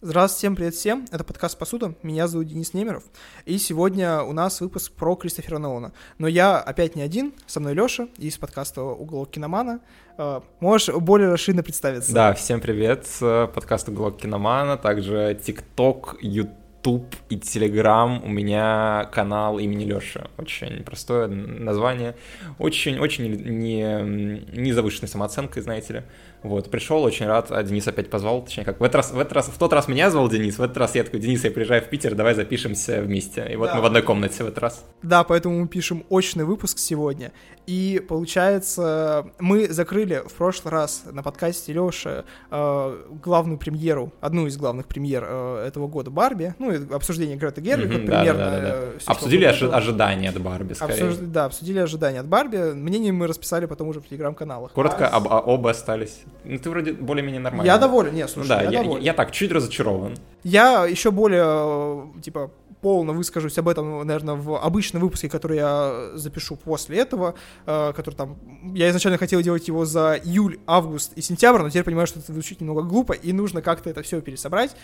Здравствуйте, всем привет всем. Это подкаст «Посуда». Меня зовут Денис Немеров. И сегодня у нас выпуск про Кристофера Нолана. Но я опять не один. Со мной Леша из подкаста «Уголок киномана». Э, можешь более расширенно представиться? Да, всем привет. Подкаст «Уголок киномана». Также ТикТок, YouTube и Telegram. У меня канал имени Лёши. Очень простое название. Очень-очень не, не завышенной самооценкой, знаете ли. Вот, пришел, очень рад, а Денис опять позвал, точнее, как в этот раз, в этот раз, в тот раз меня звал Денис, в этот раз я такой, Денис, я приезжаю в Питер, давай запишемся вместе. И вот да. мы в одной комнате в этот раз. Да, поэтому мы пишем очный выпуск сегодня. И получается, мы закрыли в прошлый раз на подкасте Лёши э, главную премьеру, одну из главных премьер э, этого года Барби, ну, обсуждение Грета Гервига, mm-hmm, примерно. Да, да, да. Э, обсудили ожи- ожидания от Барби, скорее. Обсуж... Да, обсудили ожидания от Барби. Мнение мы расписали потом уже в телеграм-каналах. Коротко, а... об, оба остались. Ну, ты вроде более-менее нормально. Я доволен, нет, слушай, ну, да, я, я, доволен. Я, я так, чуть разочарован. Я еще более, типа, полно выскажусь об этом, наверное, в обычном выпуске, который я запишу после этого, э, который там... Я изначально хотел делать его за июль, август и сентябрь, но теперь понимаю, что это звучит немного глупо, и нужно как-то это все пересобрать.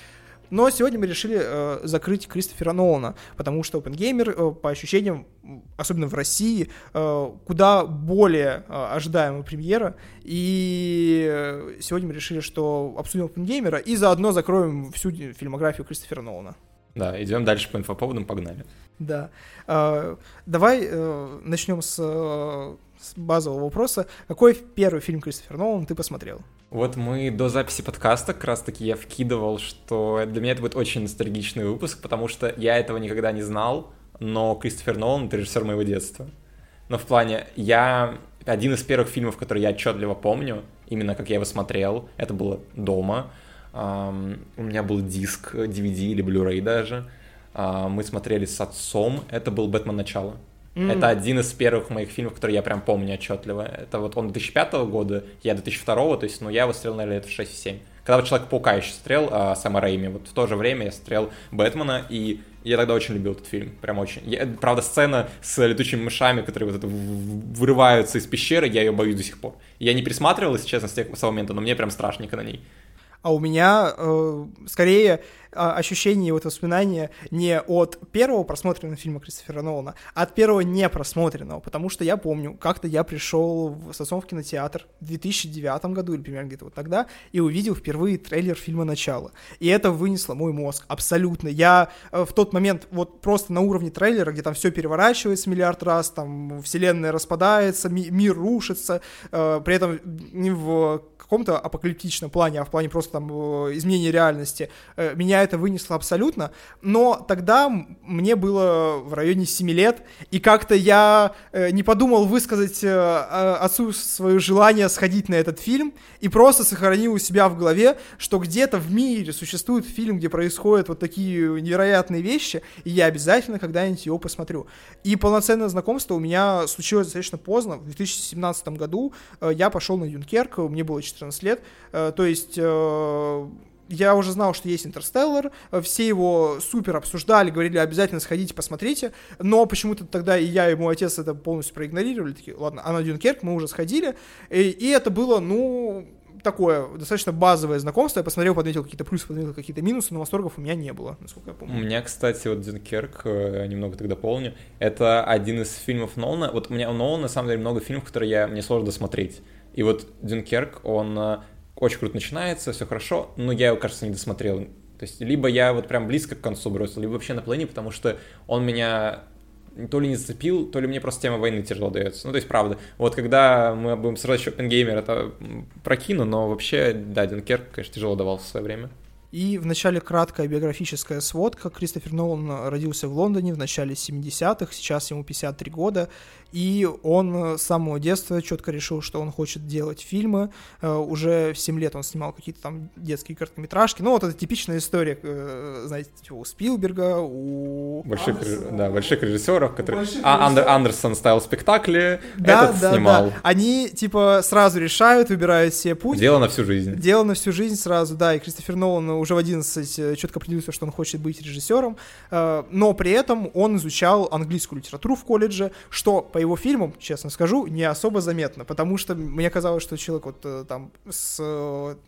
Но сегодня мы решили э, закрыть Кристофера Нолана, потому что OpenGamer, э, по ощущениям, особенно в России, э, куда более э, ожидаемая премьера. И сегодня мы решили, что обсудим OpenGamer и заодно закроем всю фильмографию Кристофера Нолана. Да, идем дальше по инфоповодам, погнали. Да. Э, давай э, начнем с, э, с базового вопроса. Какой первый фильм Кристофера Нолана ты посмотрел? Вот мы до записи подкаста как раз-таки я вкидывал, что для меня это будет очень ностальгичный выпуск, потому что я этого никогда не знал, но Кристофер Нолан — это режиссер моего детства. Но в плане, я... Один из первых фильмов, который я отчетливо помню, именно как я его смотрел, это было дома. У меня был диск DVD или Blu-ray даже. Uh, мы смотрели с отцом. Это был «Бэтмен. Начало». Mm. Это один из первых моих фильмов, которые я прям помню отчетливо. Это вот он 2005 года, я 2002, то есть, ну, я его смотрел, наверное, лет в 6-7. Когда вот Человек-паука еще смотрел, а, Сэма Рэйми, вот в то же время я смотрел Бэтмена, и я тогда очень любил этот фильм, прям очень. Я, правда, сцена с летучими мышами, которые вот это вырываются из пещеры, я ее боюсь до сих пор. Я не присматривал, если честно, с того момента, но мне прям страшненько на ней. А у меня э, скорее а, ощущение и вот воспоминания не от первого просмотренного фильма Кристофера Нолана, а от первого непросмотренного, потому что я помню, как-то я пришел с отцом в кинотеатр в 2009 году или примерно где-то вот тогда и увидел впервые трейлер фильма «Начало». И это вынесло мой мозг абсолютно. Я э, в тот момент вот просто на уровне трейлера, где там все переворачивается миллиард раз, там вселенная распадается, ми- мир рушится, э, при этом в каком-то апокалиптичном плане, а в плане просто там э, изменения реальности, э, меня это вынесло абсолютно, но тогда мне было в районе 7 лет, и как-то я э, не подумал высказать отцу свое желание сходить на этот фильм, и просто сохранил у себя в голове, что где-то в мире существует фильм, где происходят вот такие невероятные вещи, и я обязательно когда-нибудь его посмотрю. И полноценное знакомство у меня случилось достаточно поздно, в 2017 году я пошел на Юнкерк, мне было 14 14 лет. Э, то есть э, я уже знал, что есть Интерстеллар, все его супер обсуждали, говорили, обязательно сходите, посмотрите, но почему-то тогда и я, и мой отец это полностью проигнорировали, такие, ладно, а на Дюнкерк мы уже сходили, и, и это было, ну, такое достаточно базовое знакомство. Я посмотрел, подметил какие-то плюсы, подметил какие-то минусы, но восторгов у меня не было, насколько я помню. У меня, кстати, вот Дюнкерк, э, немного тогда помню, это один из фильмов Нолана. Вот у меня у Нолана, на самом деле, много фильмов, которые я, мне сложно досмотреть. И вот Дюнкерк, он э, очень круто начинается, все хорошо, но я его, кажется, не досмотрел. То есть либо я вот прям близко к концу бросил, либо вообще на плане, потому что он меня то ли не зацепил, то ли мне просто тема войны тяжело дается. Ну, то есть, правда, вот когда мы будем сразу еще Оппенгеймер, это прокину, но вообще, да, Дюнкерк, конечно, тяжело давался в свое время. И вначале краткая биографическая сводка. Кристофер Нолан родился в Лондоне в начале 70-х, сейчас ему 53 года, и он с самого детства четко решил, что он хочет делать фильмы. Э, уже в 7 лет он снимал какие-то там детские короткометражки. Ну, вот это типичная история, э, знаете, типа у Спилберга, у... Больших, да, больших режиссеров, которые... Больших а, Андер, Андерсон ставил спектакли, да, этот да, снимал. Да. Они, типа, сразу решают, выбирают себе путь. Дело на всю жизнь. Дело на всю жизнь сразу, да, и Кристофер Нолан уже в 11 четко определился, что он хочет быть режиссером, но при этом он изучал английскую литературу в колледже, что по его фильмам, честно скажу, не особо заметно, потому что мне казалось, что человек вот там с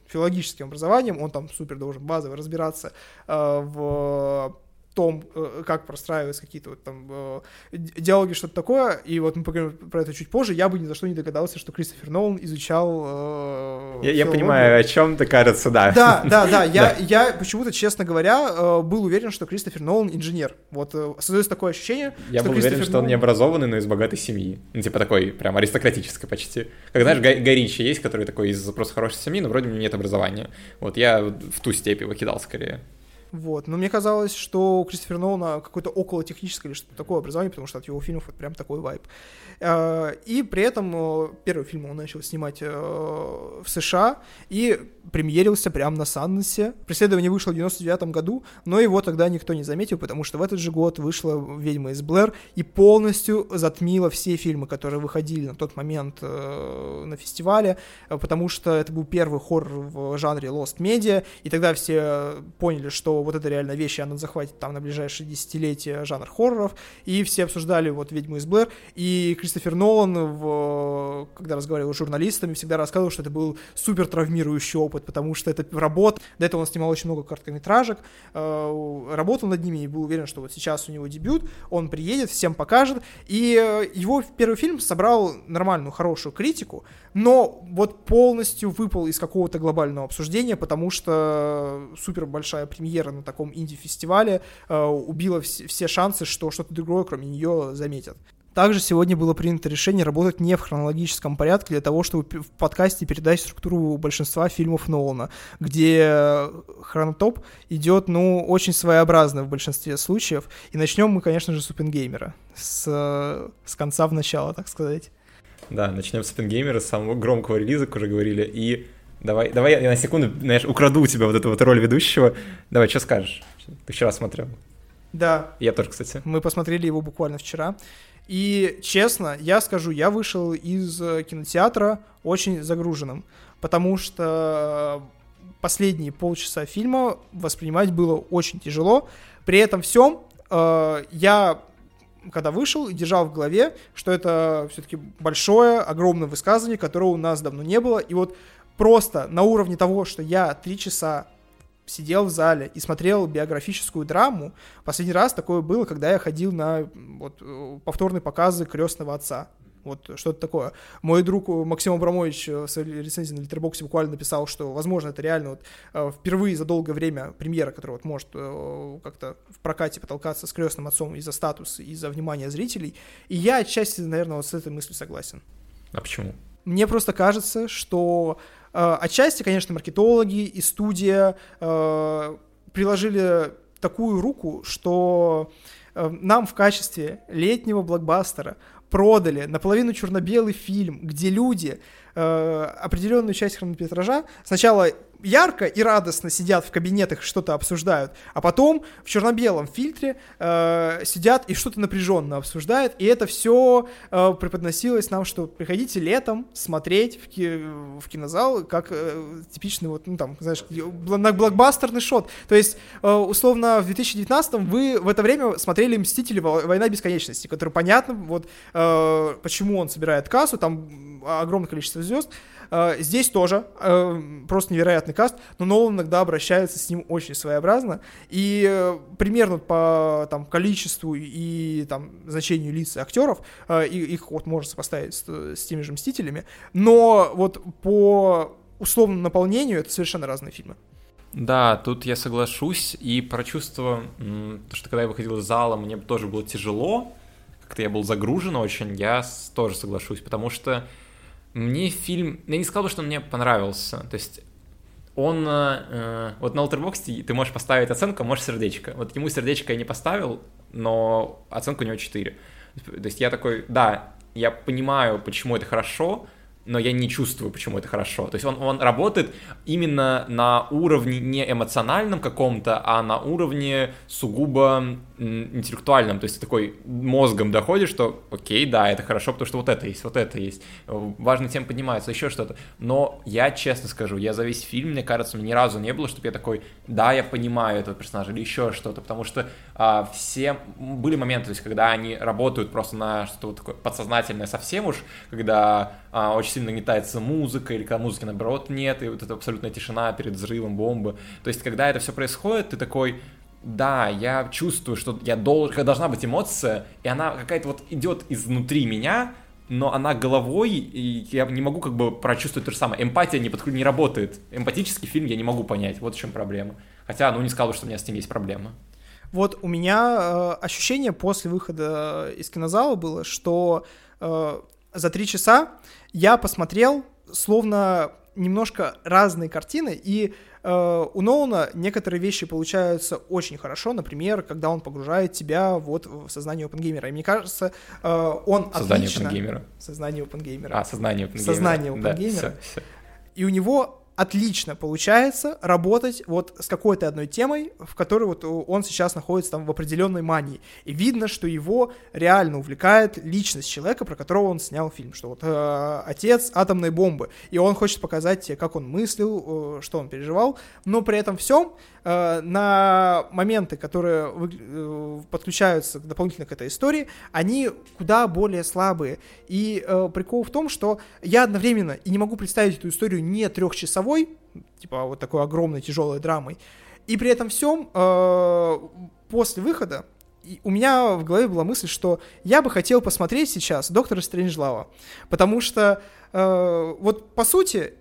филологическим образованием, он там супер должен базово разбираться в том, э, как простраиваются какие-то вот там э, диалоги, что-то такое, и вот мы поговорим про это чуть позже, я бы ни за что не догадался, что Кристофер Нолан изучал э, Я, я понимаю, о чем ты кажется, да. Да, да, да, я, я почему-то, честно говоря, был уверен, что Кристофер Нолан инженер. Вот создается такое ощущение, Я был уверен, что он не образованный, но из богатой семьи. Ну, типа такой, прям аристократической почти. Как, знаешь, Горичи есть, который такой из просто хорошей семьи, но вроде у него нет образования. Вот я в ту степь его кидал скорее. Вот. Но мне казалось, что у Кристофера Нолана какое-то около техническое или что-то такое образование, потому что от его фильмов вот прям такой вайб. Э, и при этом э, первый фильм он начал снимать э, в США и премьерился прямо на Саннесе. Преследование вышло в 99 году, но его тогда никто не заметил, потому что в этот же год вышла «Ведьма из Блэр» и полностью затмила все фильмы, которые выходили на тот момент на фестивале, потому что это был первый хоррор в жанре Lost Media, и тогда все поняли, что вот это реально вещь, и она захватит там на ближайшие десятилетия жанр хорроров, и все обсуждали вот «Ведьму из Блэр», и Кристофер Нолан, в, когда разговаривал с журналистами, всегда рассказывал, что это был супер травмирующий опыт, потому что это работа. До этого он снимал очень много короткометражек, э, работал над ними и был уверен, что вот сейчас у него дебют, он приедет, всем покажет. И э, его первый фильм собрал нормальную, хорошую критику, но вот полностью выпал из какого-то глобального обсуждения, потому что супер большая премьера на таком инди-фестивале э, убила вс- все шансы, что что-то другое, кроме нее, заметят. Также сегодня было принято решение работать не в хронологическом порядке для того, чтобы в подкасте передать структуру большинства фильмов Нолана, где хронотоп идет, ну, очень своеобразно в большинстве случаев. И начнем мы, конечно же, с Опенгеймера, с, с конца в начало, так сказать. Да, начнем с Опенгеймера, с самого громкого релиза, как уже говорили, и давай, давай я на секунду, знаешь, украду у тебя вот эту вот роль ведущего. Давай, что скажешь? Ты вчера смотрел. Да. Я тоже, кстати. Мы посмотрели его буквально вчера. И честно, я скажу, я вышел из э, кинотеатра очень загруженным, потому что последние полчаса фильма воспринимать было очень тяжело. При этом всем э, я когда вышел, держал в голове, что это все-таки большое, огромное высказывание, которого у нас давно не было. И вот просто на уровне того, что я три часа сидел в зале и смотрел биографическую драму. Последний раз такое было, когда я ходил на вот, повторные показы крестного отца. Вот что-то такое. Мой друг Максим Абрамович в своей рецензии на Литербоксе буквально написал, что, возможно, это реально вот, э, впервые за долгое время премьера, которая вот может э, как-то в прокате потолкаться с крестным отцом из-за статуса, из-за внимания зрителей. И я отчасти, наверное, вот с этой мыслью согласен. А почему? Мне просто кажется, что Э, отчасти, конечно, маркетологи и студия э, приложили такую руку, что э, нам в качестве летнего блокбастера продали наполовину черно-белый фильм, где люди определенную часть хронометража сначала ярко и радостно сидят в кабинетах и что-то обсуждают, а потом в черно-белом фильтре э, сидят и что-то напряженно обсуждают, и это все э, преподносилось нам, что приходите летом смотреть в, ки в кинозал, как э, типичный вот, ну там, знаешь, на блокбастерный шот. То есть, э, условно, в 2019 вы в это время смотрели «Мстители. Война бесконечности», который понятно, вот, э, почему он собирает кассу, там огромное количество звезд, здесь тоже э, просто невероятный каст, но Нолан иногда обращается с ним очень своеобразно. И э, примерно по там, количеству и там, значению лиц актеров их вот можно сопоставить с, с теми же «Мстителями», но вот по условному наполнению это совершенно разные фильмы. Да, тут я соглашусь. И про чувство, то, что когда я выходил из зала, мне тоже было тяжело, как-то я был загружен очень, я тоже соглашусь, потому что мне фильм... Я не сказал бы, что он мне понравился. То есть он... Э, вот на Letterboxd ты можешь поставить оценку, а можешь сердечко. Вот ему сердечко я не поставил, но оценку у него 4. То есть я такой, да, я понимаю, почему это хорошо, но я не чувствую, почему это хорошо. То есть он, он работает именно на уровне не эмоциональном каком-то, а на уровне сугубо интеллектуальном, то есть ты такой мозгом доходишь, что окей, да, это хорошо, потому что вот это есть, вот это есть, важная тема поднимается, еще что-то. Но я честно скажу, я за весь фильм, мне кажется, ни разу не было, чтобы я такой, да, я понимаю этого персонажа или еще что-то, потому что а, все были моменты, то есть когда они работают просто на что-то вот такое подсознательное совсем уж, когда а, очень сильно нагнетается музыка, или когда музыки наоборот нет, и вот эта абсолютная тишина перед взрывом бомбы. То есть когда это все происходит, ты такой, да, я чувствую, что я должен, должна быть эмоция, и она какая-то вот идет изнутри меня, но она головой, и я не могу как бы прочувствовать то же самое. Эмпатия не, подход, не работает. Эмпатический фильм я не могу понять, вот в чем проблема. Хотя, ну, не сказал что у меня с ним есть проблема. Вот у меня э, ощущение после выхода из кинозала было, что э, за три часа я посмотрел словно немножко разные картины, и Э, у Нолана некоторые вещи получаются очень хорошо, например, когда он погружает тебя вот в сознание опенгеймера. И мне кажется, э, он Создание отлично... опенгеймера. Сознание опенгеймера. А, сознание опенгеймера. Сознание опенгеймера. Да, все, все. И у него отлично получается работать вот с какой-то одной темой, в которой вот он сейчас находится там в определенной мании. И видно, что его реально увлекает личность человека, про которого он снял фильм, что вот э, отец атомной бомбы, и он хочет показать как он мыслил, э, что он переживал, но при этом всем э, на моменты, которые вы, э, подключаются дополнительно к этой истории, они куда более слабые. И э, прикол в том, что я одновременно и не могу представить эту историю не трехчасовой, типа вот такой огромной тяжелой драмой, и при этом всем э, после выхода у меня в голове была мысль, что я бы хотел посмотреть сейчас Доктора Стрэнджлава, потому что э, вот по сути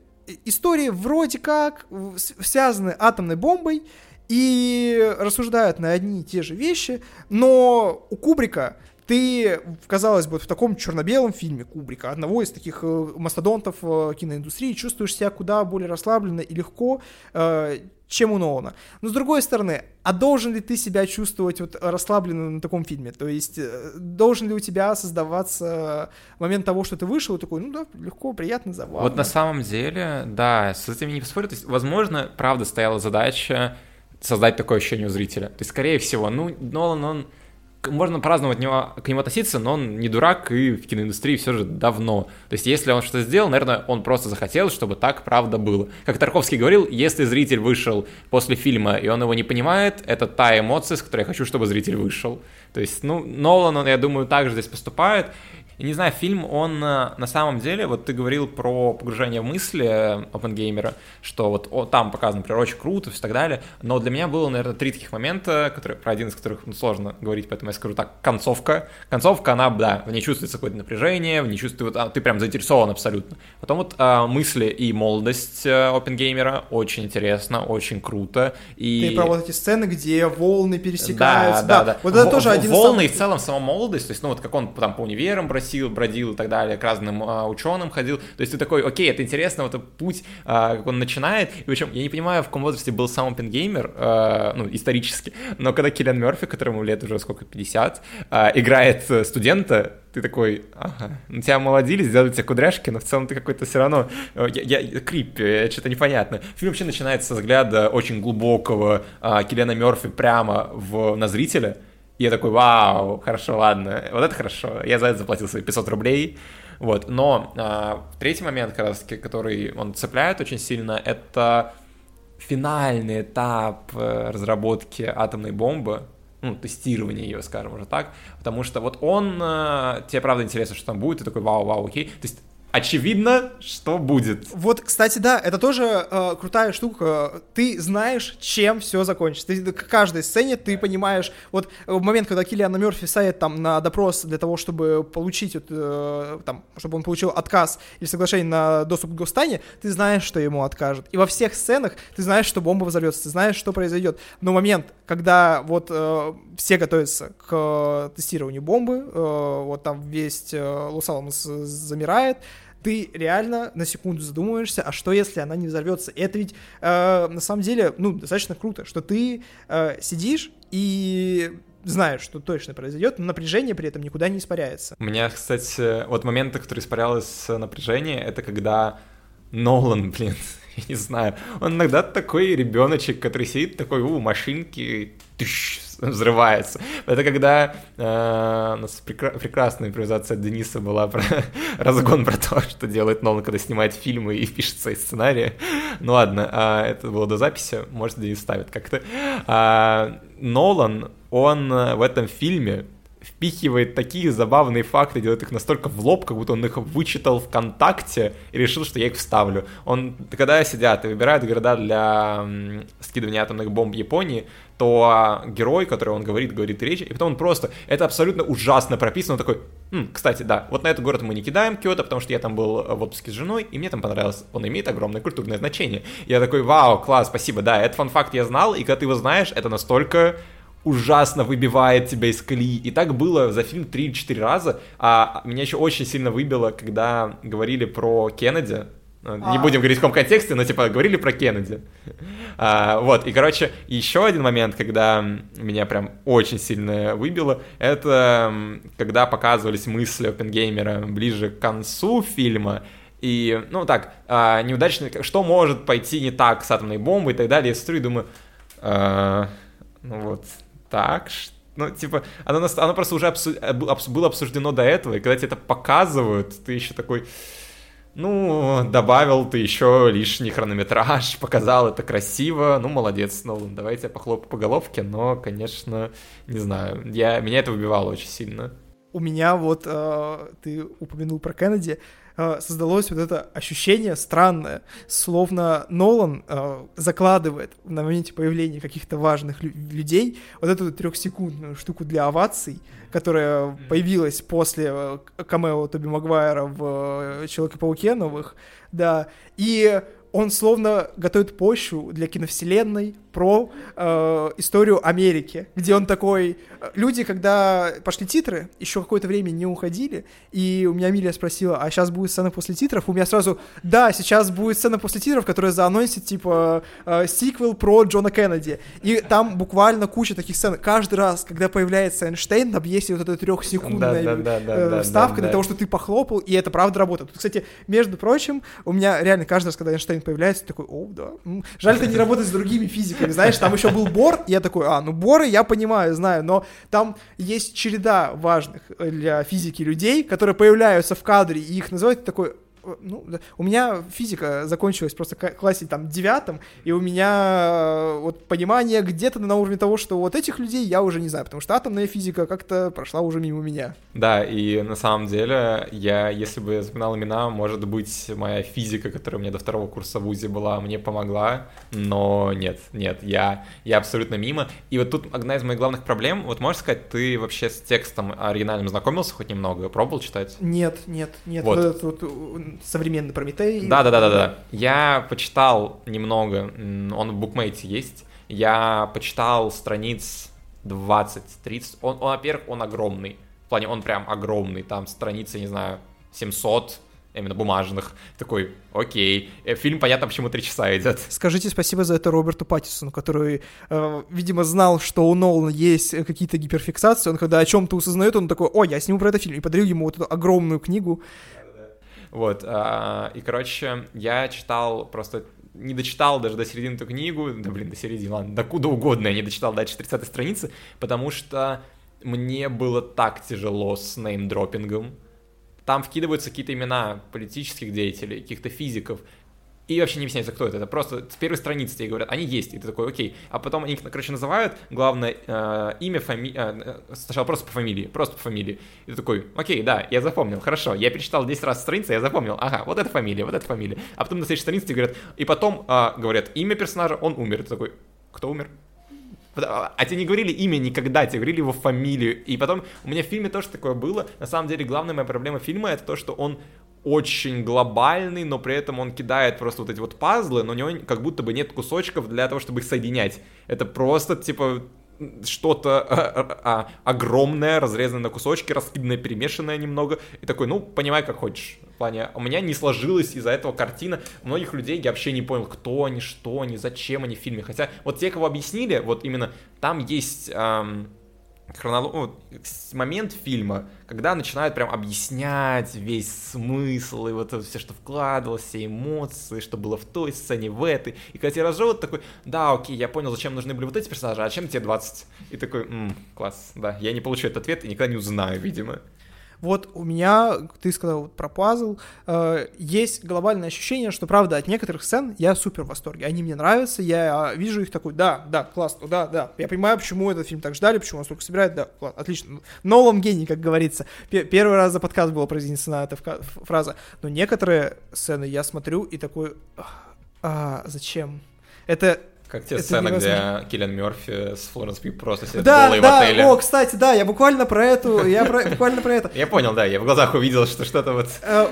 истории вроде как связаны атомной бомбой и рассуждают на одни и те же вещи, но у Кубрика ты, казалось бы, в таком черно-белом фильме Кубрика, одного из таких э, мастодонтов э, киноиндустрии, чувствуешь себя куда более расслабленно и легко, э, чем у Нолана. Но с другой стороны, а должен ли ты себя чувствовать вот расслабленно на таком фильме? То есть должен ли у тебя создаваться момент того, что ты вышел, такой, ну да, легко, приятно, забавно. Вот на самом деле, да, с этим не поспорю. То есть, возможно, правда стояла задача создать такое ощущение у зрителя. То есть, скорее всего, ну, Нолан, он можно по-разному от него, к нему относиться, но он не дурак и в киноиндустрии все же давно. То есть, если он что-то сделал, наверное, он просто захотел, чтобы так правда было. Как Тарковский говорил, если зритель вышел после фильма, и он его не понимает, это та эмоция, с которой я хочу, чтобы зритель вышел. То есть, ну, Нолан, он, я думаю, также здесь поступает. И не знаю, фильм, он э, на самом деле, вот ты говорил про погружение в мысли Опенгеймера, что вот о, там показано, например, очень круто и так далее, но для меня было, наверное, три таких момента, которые, про один из которых ну, сложно говорить, поэтому я скажу так, концовка. Концовка, она, да, в ней чувствуется какое-то напряжение, в ней чувствуется, а, ты прям заинтересован абсолютно. Потом вот а, мысли и молодость э, Опенгеймера, очень интересно, очень круто. И... Ты про вот эти сцены, где волны пересекаются. Да, да, да. да. Вот это в- тоже один Волны самых... и в целом сама молодость, то есть, ну вот как он там по универам бросил, бродил и так далее, к разным а, ученым ходил. То есть ты такой, окей, это интересно, вот этот путь, а, как он начинает. И причем я не понимаю, в каком возрасте был сам Оппенгеймер, а, ну, исторически, но когда Киллиан Мерфи, которому лет уже сколько, 50, а, играет студента, ты такой, ага, ну тебя молодили, сделали тебе кудряшки, но в целом ты какой-то все равно, э, я, я крип, что-то непонятно. Фильм вообще начинается со взгляда очень глубокого а, Киллиана Мерфи прямо в, на зрителя, я такой, вау, хорошо, ладно, вот это хорошо. Я за это заплатил свои 500 рублей. Вот, но а, третий момент, как раз таки, который он цепляет очень сильно, это финальный этап э, разработки атомной бомбы, ну, тестирование ее, скажем уже так, потому что вот он, э, тебе правда интересно, что там будет, ты такой, вау, вау, окей, то есть очевидно, что будет. Вот, кстати, да, это тоже э, крутая штука. Ты знаешь, чем все закончится. Ты, к каждой сцене ты понимаешь, вот в момент, когда Киллиан Мерфи садит там на допрос для того, чтобы получить, вот, э, там, чтобы он получил отказ или соглашение на доступ к Гостане, ты знаешь, что ему откажут. И во всех сценах ты знаешь, что бомба взорвется, ты знаешь, что произойдет. Но момент, когда вот э, все готовятся к э, тестированию бомбы, э, вот там весь э, Лос-Аламос замирает, ты реально на секунду задумываешься, а что если она не взорвется? Это ведь э, на самом деле, ну, достаточно круто, что ты э, сидишь и знаешь, что точно произойдет, но напряжение при этом никуда не испаряется. У меня, кстати, вот моменты, которые испарялось напряжение, это когда Нолан, блин, я не знаю, он иногда такой ребеночек, который сидит такой, у, машинки, тыщ, взрывается. Это когда э, у нас прекра- прекрасная импровизация Дениса была про разгон про то, что делает Нолан, когда снимает фильмы и пишет свои сценарии. Ну ладно, э, это было до записи, может, Денис ставит как-то. Э, Нолан, он в этом фильме впихивает такие забавные факты, делает их настолько в лоб, как будто он их вычитал ВКонтакте и решил, что я их вставлю. Он, когда сидят и выбирают города для скидывания атомных бомб в Японии, то герой, который он говорит, говорит речь, и потом он просто, это абсолютно ужасно прописано, он такой, М, кстати, да, вот на этот город мы не кидаем Киото, потому что я там был в отпуске с женой, и мне там понравилось, он имеет огромное культурное значение. Я такой, вау, класс, спасибо, да, этот фан-факт я знал, и когда ты его знаешь, это настолько ужасно выбивает тебя из колеи. И так было за фильм 3-4 раза. А меня еще очень сильно выбило, когда говорили про Кеннеди. Не а. будем говорить в каком контексте, но типа говорили про Кеннеди. А, вот, и короче, еще один момент, когда меня прям очень сильно выбило, это когда показывались мысли Опенгеймера ближе к концу фильма, и, ну так, а, неудачно, что может пойти не так с атомной бомбой и так далее. Я смотрю и думаю, а, ну вот, так, ну, типа, оно, оно просто уже обсу... Э, было обсуждено до этого, и когда тебе это показывают, ты еще такой, ну, добавил ты еще лишний хронометраж, показал это красиво, ну, молодец, Нолан, давайте я похлопаю по головке, но, конечно, не знаю, я, меня это убивало очень сильно. У меня вот, э, ты упомянул про Кеннеди, э, создалось вот это ощущение странное, словно Нолан э, закладывает на моменте появления каких-то важных лю- людей вот эту трехсекундную штуку для оваций, которая появилась после э, камео Тоби Магуайра в э, Человеке-пауке новых, да, и он словно готовит почву для киновселенной про э, историю Америки, где он такой... Э, люди, когда пошли титры, еще какое-то время не уходили, и у меня Милия спросила, а сейчас будет сцена после титров? У меня сразу, да, сейчас будет сцена после титров, которая заанонсит, типа, э, сиквел про Джона Кеннеди. И там буквально куча таких сцен. Каждый раз, когда появляется Эйнштейн, там есть вот эта трехсекундная да, да, да, э, вставка для того, что ты похлопал, и это правда работает. Тут, кстати, между прочим, у меня реально каждый раз, когда Эйнштейн появляется, такой, о, да. Жаль, это не работает с другими физиками, знаешь, там еще был Бор, я такой, а, ну Боры я понимаю, знаю, но там есть череда важных для физики людей, которые появляются в кадре, и их называют такой ну, у меня физика закончилась просто в классе там девятом, и у меня э, вот понимание где-то на уровне того, что вот этих людей я уже не знаю, потому что атомная физика как-то прошла уже мимо меня. Да, и на самом деле я, если бы я запоминал имена, может быть, моя физика, которая у меня до второго курса в УЗИ была, мне помогла, но нет, нет, я, я абсолютно мимо. И вот тут одна из моих главных проблем, вот можешь сказать, ты вообще с текстом оригинальным знакомился хоть немного, пробовал читать? Нет, нет, нет. Вот. Вот, вот, современный Прометей. Да, да, да, да, да. Я почитал немного, он в букмейте есть. Я почитал страниц 20-30. Он, он, во-первых, он огромный. В плане, он прям огромный. Там страницы, не знаю, 700 именно бумажных. Такой, окей. Э, фильм, понятно, почему три часа идет. Скажите спасибо за это Роберту Паттисону, который, э, видимо, знал, что у Нолана есть какие-то гиперфиксации. Он, когда о чем-то усознает, он такой, о, я сниму про это фильм. И подарил ему вот эту огромную книгу. Вот, а, и, короче, я читал просто не дочитал даже до середины эту книгу, да блин, до середины, ладно, до куда угодно я не дочитал дальше 30 страницы, потому что мне было так тяжело с неймдропингом. Там вкидываются какие-то имена политических деятелей, каких-то физиков, и вообще не объясняется, кто это. Это просто с первой страницы тебе говорят, они есть, и ты такой, окей. А потом они, короче, называют главное э, имя, фамилия, э, э, сначала просто по фамилии, просто по фамилии. И ты такой, окей, да, я запомнил, хорошо. Я перечитал 10 раз страницу, я запомнил, ага, вот эта фамилия, вот эта фамилия. А потом на следующей странице тебе говорят, и потом э, говорят, имя персонажа, он умер. И ты такой, кто умер? А, тебе не говорили имя никогда, тебе говорили его фамилию. И потом у меня в фильме тоже такое было. На самом деле, главная моя проблема фильма это то, что он очень глобальный, но при этом он кидает просто вот эти вот пазлы, но у него как будто бы нет кусочков для того, чтобы их соединять. Это просто, типа, что-то а, а, а, огромное, разрезанное на кусочки, раскиданное, перемешанное немного, и такой, ну, понимай, как хочешь. В плане, у меня не сложилась из-за этого картина. Многих людей я вообще не понял, кто они, что они, зачем они в фильме. Хотя вот те, кого объяснили, вот именно там есть... Эм, хронолог... момент фильма, когда начинают прям объяснять весь смысл и вот это все, что вкладывалось, все эмоции, что было в той сцене, в этой. И когда тебе разжевывают, такой, да, окей, я понял, зачем нужны были вот эти персонажи, а чем тебе 20? И такой, м-м, класс, да, я не получу этот ответ и никогда не узнаю, видимо. Вот у меня, ты сказал вот про пазл, э, есть глобальное ощущение, что, правда, от некоторых сцен я супер в восторге. Они мне нравятся, я вижу их такой, да, да, классно, да, да. Я понимаю, почему этот фильм так ждали, почему он столько собирает, да, класс, отлично. Нолан гений, как говорится. Первый раз за подкаст была произнесена эта фраза. Но некоторые сцены я смотрю и такой, а, зачем? Это как те сцены, где Киллиан Мерфи с Флоренс Пью просто сидят да, голые да, в отеле. о, кстати, да, я буквально про эту, я про, буквально про это. Я понял, да, я в глазах увидел, что что-то вот... Э,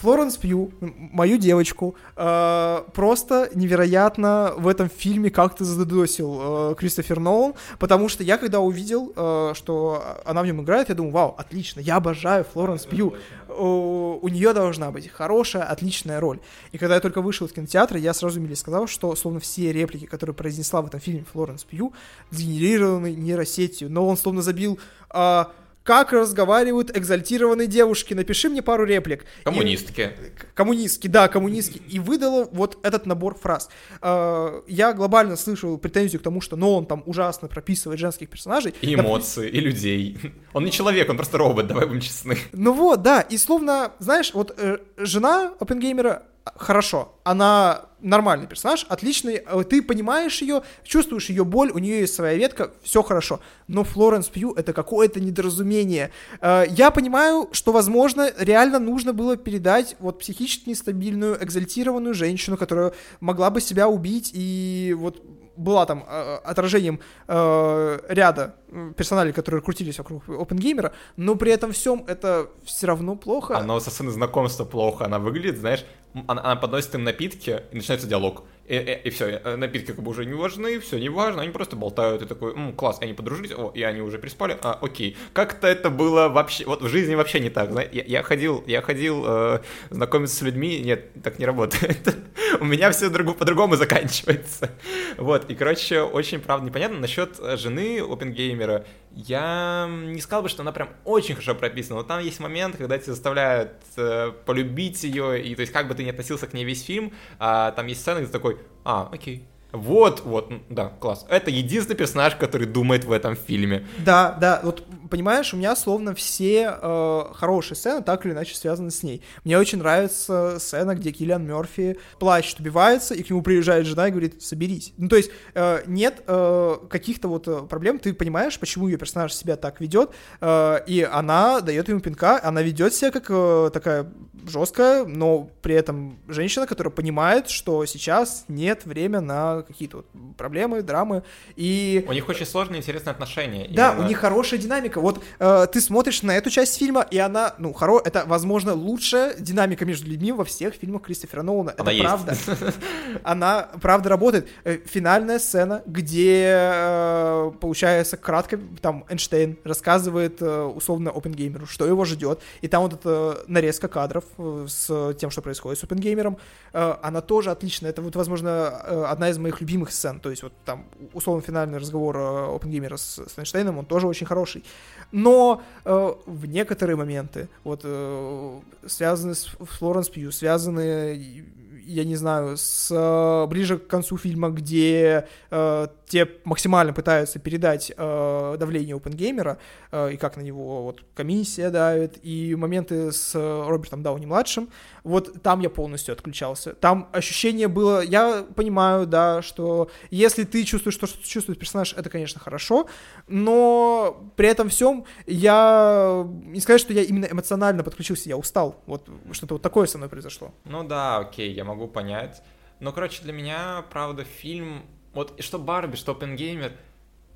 Флоренс Пью, мою девочку, э, просто невероятно в этом фильме как-то задодосил э, Кристофер Нолан, потому что я когда увидел, что она в нем играет, я думаю, вау, отлично, я обожаю Флоренс Пью у, у нее должна быть хорошая, отличная роль. И когда я только вышел из кинотеатра, я сразу Миле сказал, что словно все реплики, которые произнесла в этом фильме Флоренс Пью, сгенерированы нейросетью, но он словно забил... А, как разговаривают экзальтированные девушки. Напиши мне пару реплик. Коммунистки. И, коммунистки, да, коммунистки. И выдала вот этот набор фраз. Uh, я глобально слышал претензию к тому, что но он там ужасно прописывает женских персонажей. И эмоции, Доп... и людей. Он не человек, он просто робот, давай будем честны. Ну вот, да. И словно, знаешь, вот э, жена Опенгеймера хорошо, она нормальный персонаж, отличный, э, ты понимаешь ее, чувствуешь ее боль, у нее есть своя ветка, все хорошо. Но Флоренс Пью это какое-то недоразумение. Э, я понимаю, что, возможно, реально нужно было передать вот психически нестабильную, экзальтированную женщину, которая могла бы себя убить и вот была там э, отражением э, ряда персоналей, которые крутились вокруг OpenGamer, но при этом всем это все равно плохо. Оно со сцены знакомства плохо, она выглядит, знаешь, она, она подносит им напитки, и начинается диалог. И, и, и все, э, напитки как бы уже не важны, все не важно, они просто болтают, и такой, М, класс, они подружились, о, и они уже приспали, а, окей. Как-то это было вообще, вот в жизни вообще не так, знаете, я, я ходил, я ходил э, знакомиться с людьми, нет, так не работает. У меня все по-другому заканчивается. Вот, и, короче, очень, правда, непонятно насчет э, жены опенгеймера, я не сказал бы, что она прям очень хорошо прописана, но там есть момент, когда тебя заставляют э, полюбить ее, и то есть как бы ты ни относился к ней весь фильм, а, там есть сцена, где ты такой, а, окей, вот, вот, да, класс. Это единственный персонаж, который думает в этом фильме. Да, да, вот понимаешь, у меня словно все э, хорошие сцены так или иначе связаны с ней. Мне очень нравится сцена, где Киллиан Мерфи плачет, убивается, и к нему приезжает жена и говорит, соберись. Ну, то есть э, нет э, каких-то вот э, проблем, ты понимаешь, почему ее персонаж себя так ведет, э, и она дает ему пинка, она ведет себя как э, такая жесткая, но при этом женщина, которая понимает, что сейчас нет время на какие-то вот проблемы, драмы, и... У них очень сложные, интересные отношения. Да, именно... у них хорошая динамика. Вот э, ты смотришь на эту часть фильма, и она, ну, хоро... это, возможно, лучшая динамика между людьми во всех фильмах Кристофера Нолана. Это она правда. Она, правда, работает. Э, финальная сцена, где, э, получается, кратко, там, Эйнштейн рассказывает, э, условно, Опенгеймеру, что его ждет, и там вот эта нарезка кадров с тем, что происходит с Опенгеймером, она тоже отличная. Это вот, возможно, одна из моих любимых сцен. То есть вот там, условно, финальный разговор Опенгеймера с, с он тоже очень хороший. Но э, в некоторые моменты, вот, э, связанные с Флоренс Пью, связанные я не знаю, с э, ближе к концу фильма, где э, те максимально пытаются передать э, давление опенгеймера э, и как на него вот комиссия давит, и моменты с Робертом Дауни младшим, вот там я полностью отключался. Там ощущение было, я понимаю, да, что если ты чувствуешь то, что чувствует персонаж, это, конечно, хорошо, но при этом всем я не сказать, что я именно эмоционально подключился, я устал. Вот что-то вот такое со мной произошло. Ну да, окей, я могу понять. Но, короче, для меня, правда, фильм... Вот что Барби, что Опенгеймер,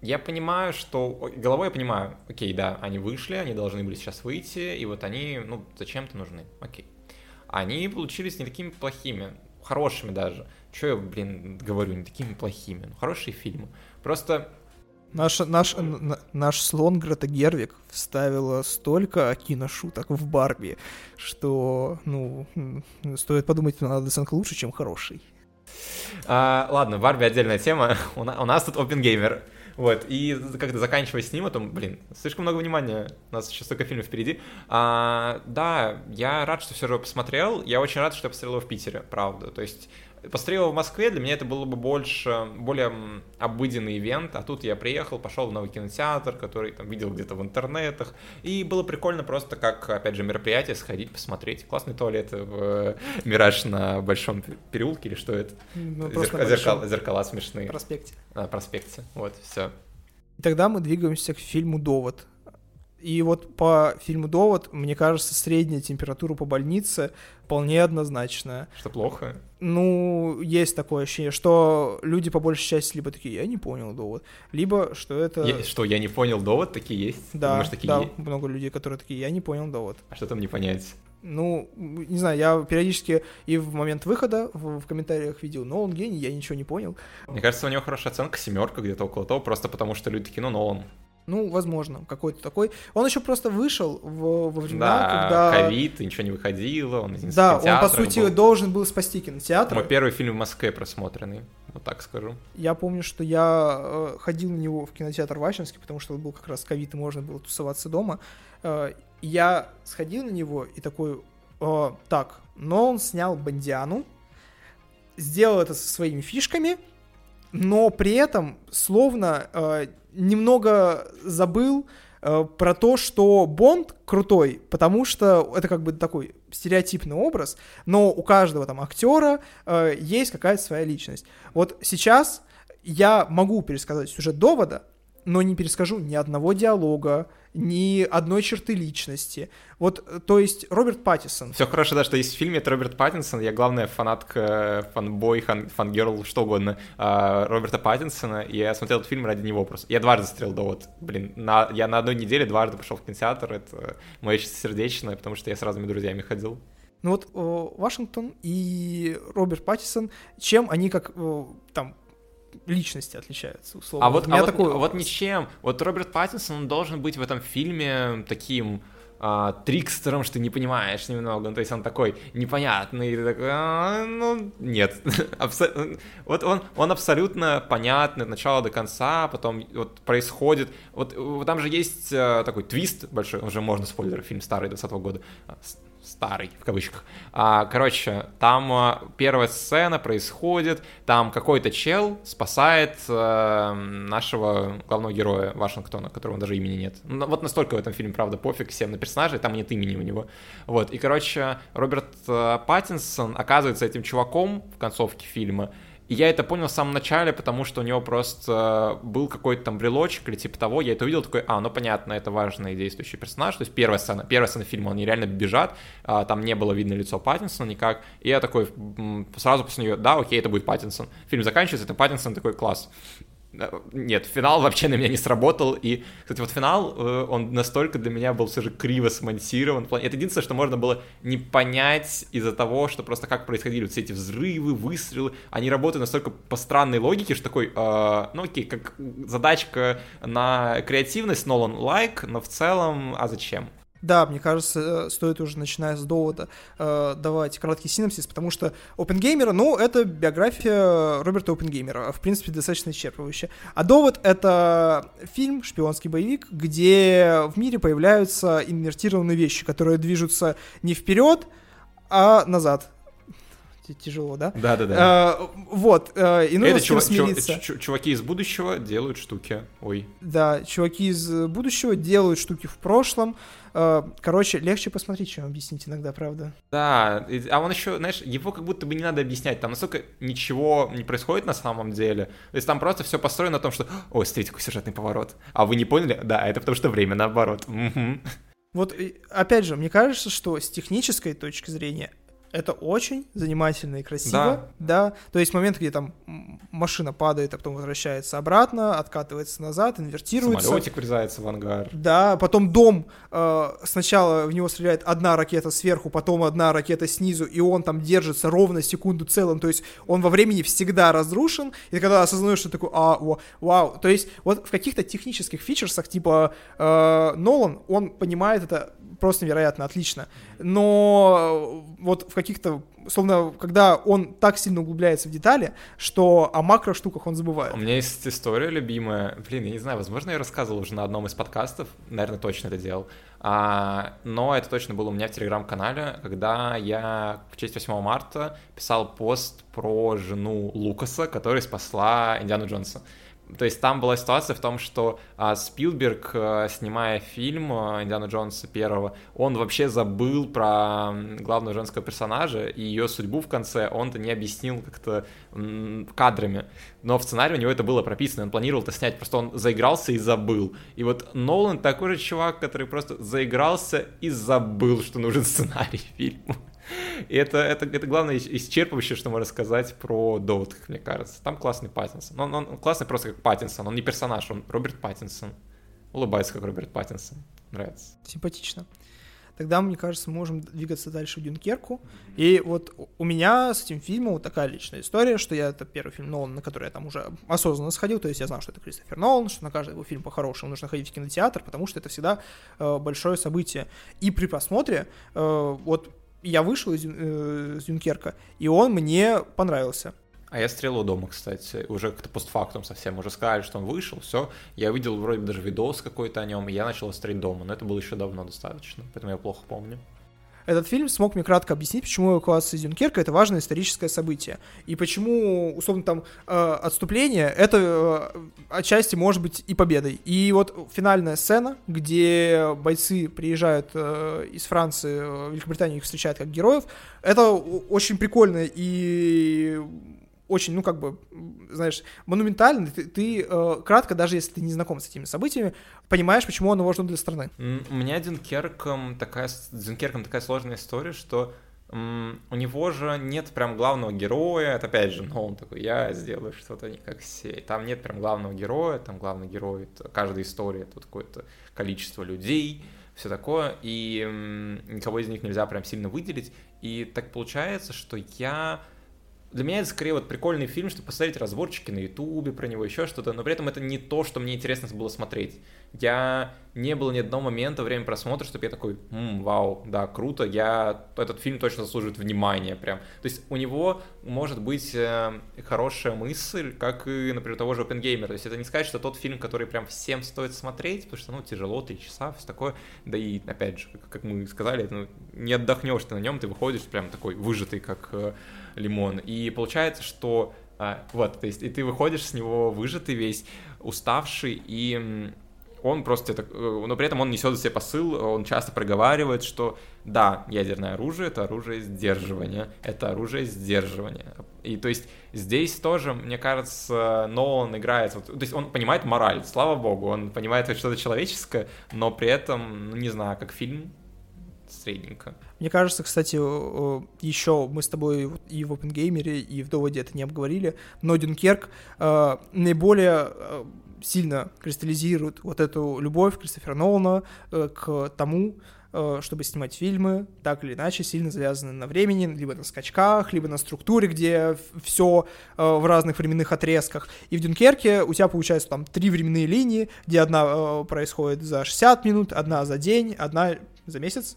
я понимаю, что... Головой я понимаю, окей, да, они вышли, они должны были сейчас выйти, и вот они, ну, зачем-то нужны, окей. Они получились не такими плохими, хорошими даже. Че я, блин, говорю, не такими плохими, ну, хорошие фильмы. Просто Наш, наш, наш слон Грета Гервик вставила столько киношуток в Барби, что, ну, стоит подумать, надо оценка лучше, чем хороший. А, ладно, Барби отдельная тема. У, на, у нас тут опенгеймер. Вот, и как-то заканчивая с ним, а то, блин, слишком много внимания, у нас еще столько фильмов впереди. А, да, я рад, что все же посмотрел, я очень рад, что я посмотрел его в Питере, правда, то есть Посмотрел в Москве, для меня это было бы больше, более обыденный ивент, а тут я приехал, пошел в новый кинотеатр, который там видел где-то в интернетах, и было прикольно просто как, опять же, мероприятие сходить, посмотреть. Классный туалет в Мираж на Большом переулке или что это? Ну, Зеркала, зеркала, зеркала смешные. Проспекте. А, проспекте, вот, все. И тогда мы двигаемся к фильму «Довод». И вот по фильму «Довод», мне кажется, средняя температура по больнице вполне однозначная. Что плохо? Ну, есть такое ощущение, что люди по большей части либо такие, я не понял довод, либо что это... Я, что, я не понял довод, такие есть? Да, Думаешь, такие да, есть? много людей, которые такие, я не понял довод. А что там не понять? Ну, не знаю, я периодически и в момент выхода в, в комментариях видел, Нолан гений, я ничего не понял. Мне кажется, у него хорошая оценка, семерка где-то около того, просто потому что люди такие, ну, Нолан. Ну, возможно, какой-то такой. Он еще просто вышел в, во времена, Да, когда... ковид, ничего не выходило, он Да, он, по сути, был. должен был спасти кинотеатр. Мой первый фильм в Москве просмотренный, вот так скажу. Я помню, что я э, ходил на него в кинотеатр Вачинский, потому что был как раз ковид, и можно было тусоваться дома. Э, я сходил на него и такой, так, но он снял Бандиану, сделал это со своими фишками, но при этом словно э, немного забыл э, про то, что Бонд крутой, потому что это как бы такой стереотипный образ, но у каждого там актера э, есть какая-то своя личность. Вот сейчас я могу пересказать сюжет довода, но не перескажу ни одного диалога, ни одной черты личности. Вот, э, то есть Роберт Паттисон. Все хорошо, да, что есть в фильме, это Роберт Паттинсон, я главная фанатка, фанбой, хан, фангерл, что угодно, а, Роберта Паттинсона, и я смотрел этот фильм ради него просто. Я дважды смотрел довод, блин, на, я на одной неделе дважды пошел в кинотеатр, это мое чистосердечное, потому что я с разными друзьями ходил. Ну вот э, Вашингтон и Роберт Паттисон, чем они как э, там личности отличаются, условно. А вот, меня а вот, такой а вот ничем. Вот Роберт Паттинсон он должен быть в этом фильме таким а, трикстером, что ты не понимаешь немного. Ну, то есть он такой непонятный. ты такой, «А, ну, нет. Вот он, он абсолютно понятный от начала до конца, потом вот происходит... Вот э, там же есть э, такой твист большой, уже можно спойлер, фильм старый 20 года, А, с- старый, в кавычках. А, короче, там а, первая сцена происходит, там какой-то чел спасает э, нашего главного героя Вашингтона, которого даже имени нет. Ну, вот настолько в этом фильме, правда, пофиг всем на персонажей, там нет имени у него. Вот, и, короче, Роберт э, Паттинсон оказывается этим чуваком в концовке фильма, и я это понял в самом начале, потому что у него просто был какой-то там брелочек или типа того. Я это увидел, такой, а, ну понятно, это важный действующий персонаж. То есть первая сцена, первая сцена фильма, они реально бежат, а, там не было видно лицо Паттинсона никак. И я такой сразу после нее, да, окей, это будет Паттинсон. Фильм заканчивается, это Паттинсон, такой класс. Э, Нет, финал вообще на меня не сработал. И, кстати, вот финал, э, он настолько для меня был все же криво смонтирован. Это единственное, что можно было не понять из-за того, что просто как происходили вот все эти взрывы, выстрелы. Они работают настолько по странной логике, что такой, э, ну окей, как задачка на креативность, Нолан лайк, но в целом, а зачем? Да, мне кажется, э, стоит уже, начиная с довода, э, давать краткий синопсис, потому что Опенгеймера, ну, это биография Роберта Опенгеймера, в принципе, достаточно исчерпывающая. А довод — это фильм, шпионский боевик, где в мире появляются инвертированные вещи, которые движутся не вперед, а назад. Тяжело, да? Да-да-да. Э, вот, э, и нужно Это чува- смириться. чу- чуваки из будущего делают штуки. Ой. Да, чуваки из будущего делают штуки в прошлом. Э, Короче, легче посмотреть, чем объяснить иногда, правда. Да, а он еще, знаешь, его как будто бы не надо объяснять, там настолько ничего не происходит на самом деле. То есть там просто все построено на том, что, ой, смотрите, какой сюжетный поворот. А вы не поняли? Да, это потому что время наоборот. Вот, опять же, мне кажется, что с технической точки зрения это очень занимательно и красиво. Да. То есть момент, где там машина падает, а потом возвращается обратно, откатывается назад, инвертируется. Самолетик врезается в ангар. Да, потом дом, э, сначала в него стреляет одна ракета сверху, потом одна ракета снизу, и он там держится ровно секунду целым, то есть он во времени всегда разрушен, и когда осознаешь, что такой, а, о, вау, то есть вот в каких-то технических фичерсах, типа э, Нолан, он понимает это просто невероятно отлично, но вот в каких-то словно, когда он так сильно углубляется в детали, что о макро штуках он забывает. У меня есть история любимая. Блин, я не знаю, возможно, я рассказывал уже на одном из подкастов, наверное, точно это делал. А, но это точно было у меня в телеграм-канале, когда я в честь 8 марта писал пост про жену Лукаса, которая спасла Индиану Джонса. То есть там была ситуация в том, что а, Спилберг, а, снимая фильм а, Индиана Джонса первого, он вообще забыл про главного женского персонажа и ее судьбу в конце он-то не объяснил как-то кадрами. Но в сценарии у него это было прописано, он планировал это снять, просто он заигрался и забыл. И вот Нолан такой же чувак, который просто заигрался и забыл, что нужен сценарий фильму. И это, это, это главное исчерпывающее, что можно сказать про довод, мне кажется. Там классный Паттинсон. Он, он классный просто как Паттинсон. Он не персонаж, он Роберт Паттинсон. Улыбается, как Роберт Паттинсон. Нравится. Симпатично. Тогда, мне кажется, мы можем двигаться дальше в Дюнкерку. И вот у меня с этим фильмом вот такая личная история, что я это первый фильм Нолан, на который я там уже осознанно сходил, то есть я знал, что это Кристофер Нолан, что на каждый его фильм по-хорошему нужно ходить в кинотеатр, потому что это всегда э, большое событие. И при просмотре, э, вот я вышел из, э, из Юнкерка, и он мне понравился. А я стрелу дома, кстати, уже как-то постфактум совсем, уже сказали, что он вышел, все, я видел вроде даже видос какой-то о нем, и я начал стрелять дома, но это было еще давно достаточно, поэтому я плохо помню. Этот фильм смог мне кратко объяснить, почему эвакуация из Дюнкерка — это важное историческое событие. И почему, условно, там, э, отступление — это э, отчасти может быть и победой. И вот финальная сцена, где бойцы приезжают э, из Франции в Великобританию, их встречают как героев, это очень прикольно и очень, ну, как бы, знаешь, монументально. Ты, ты э, кратко, даже если ты не знаком с этими событиями, понимаешь, почему оно важно для страны. У меня Дюнкерком такая, с Дюнкерком такая сложная история, что у него же нет прям главного героя, это опять же, ну, он такой, я сделаю что-то не как все. Там нет прям главного героя, там главный герой, это каждая история, это какое-то количество людей, все такое, и никого из них нельзя прям сильно выделить. И так получается, что я для меня это скорее вот прикольный фильм, чтобы посмотреть разборчики на ютубе про него, еще что-то, но при этом это не то, что мне интересно было смотреть. Я не было ни одного момента во время просмотра, чтобы я такой, М, вау, да, круто, я этот фильм точно заслуживает внимания прям. То есть у него может быть э, хорошая мысль, как и, например, того же Опенгеймера. То есть это не сказать, что тот фильм, который прям всем стоит смотреть, потому что, ну, тяжело, три часа, все такое. Да и, опять же, как мы сказали, ну, не отдохнешь ты на нем, ты выходишь прям такой выжатый, как э, лимон. И получается, что а, вот, то есть, и ты выходишь с него выжатый весь, уставший, и он просто это, но при этом он несет за себе посыл, он часто проговаривает, что да, ядерное оружие это оружие сдерживания, это оружие сдерживания. И то есть здесь тоже, мне кажется, Нолан играет, вот, то есть он понимает мораль, слава богу, он понимает что-то человеческое, но при этом, ну, не знаю, как фильм средненько. Мне кажется, кстати, еще мы с тобой и в Опенгеймере, и в доводе это не обговорили, но Дюнкерк э, наиболее э, сильно кристаллизирует вот эту любовь Кристофера Нолана э, к тому, чтобы снимать фильмы, так или иначе, сильно завязаны на времени, либо на скачках, либо на структуре, где все в разных временных отрезках. И в Дюнкерке у тебя получается там три временные линии, где одна происходит за 60 минут, одна за день, одна за месяц,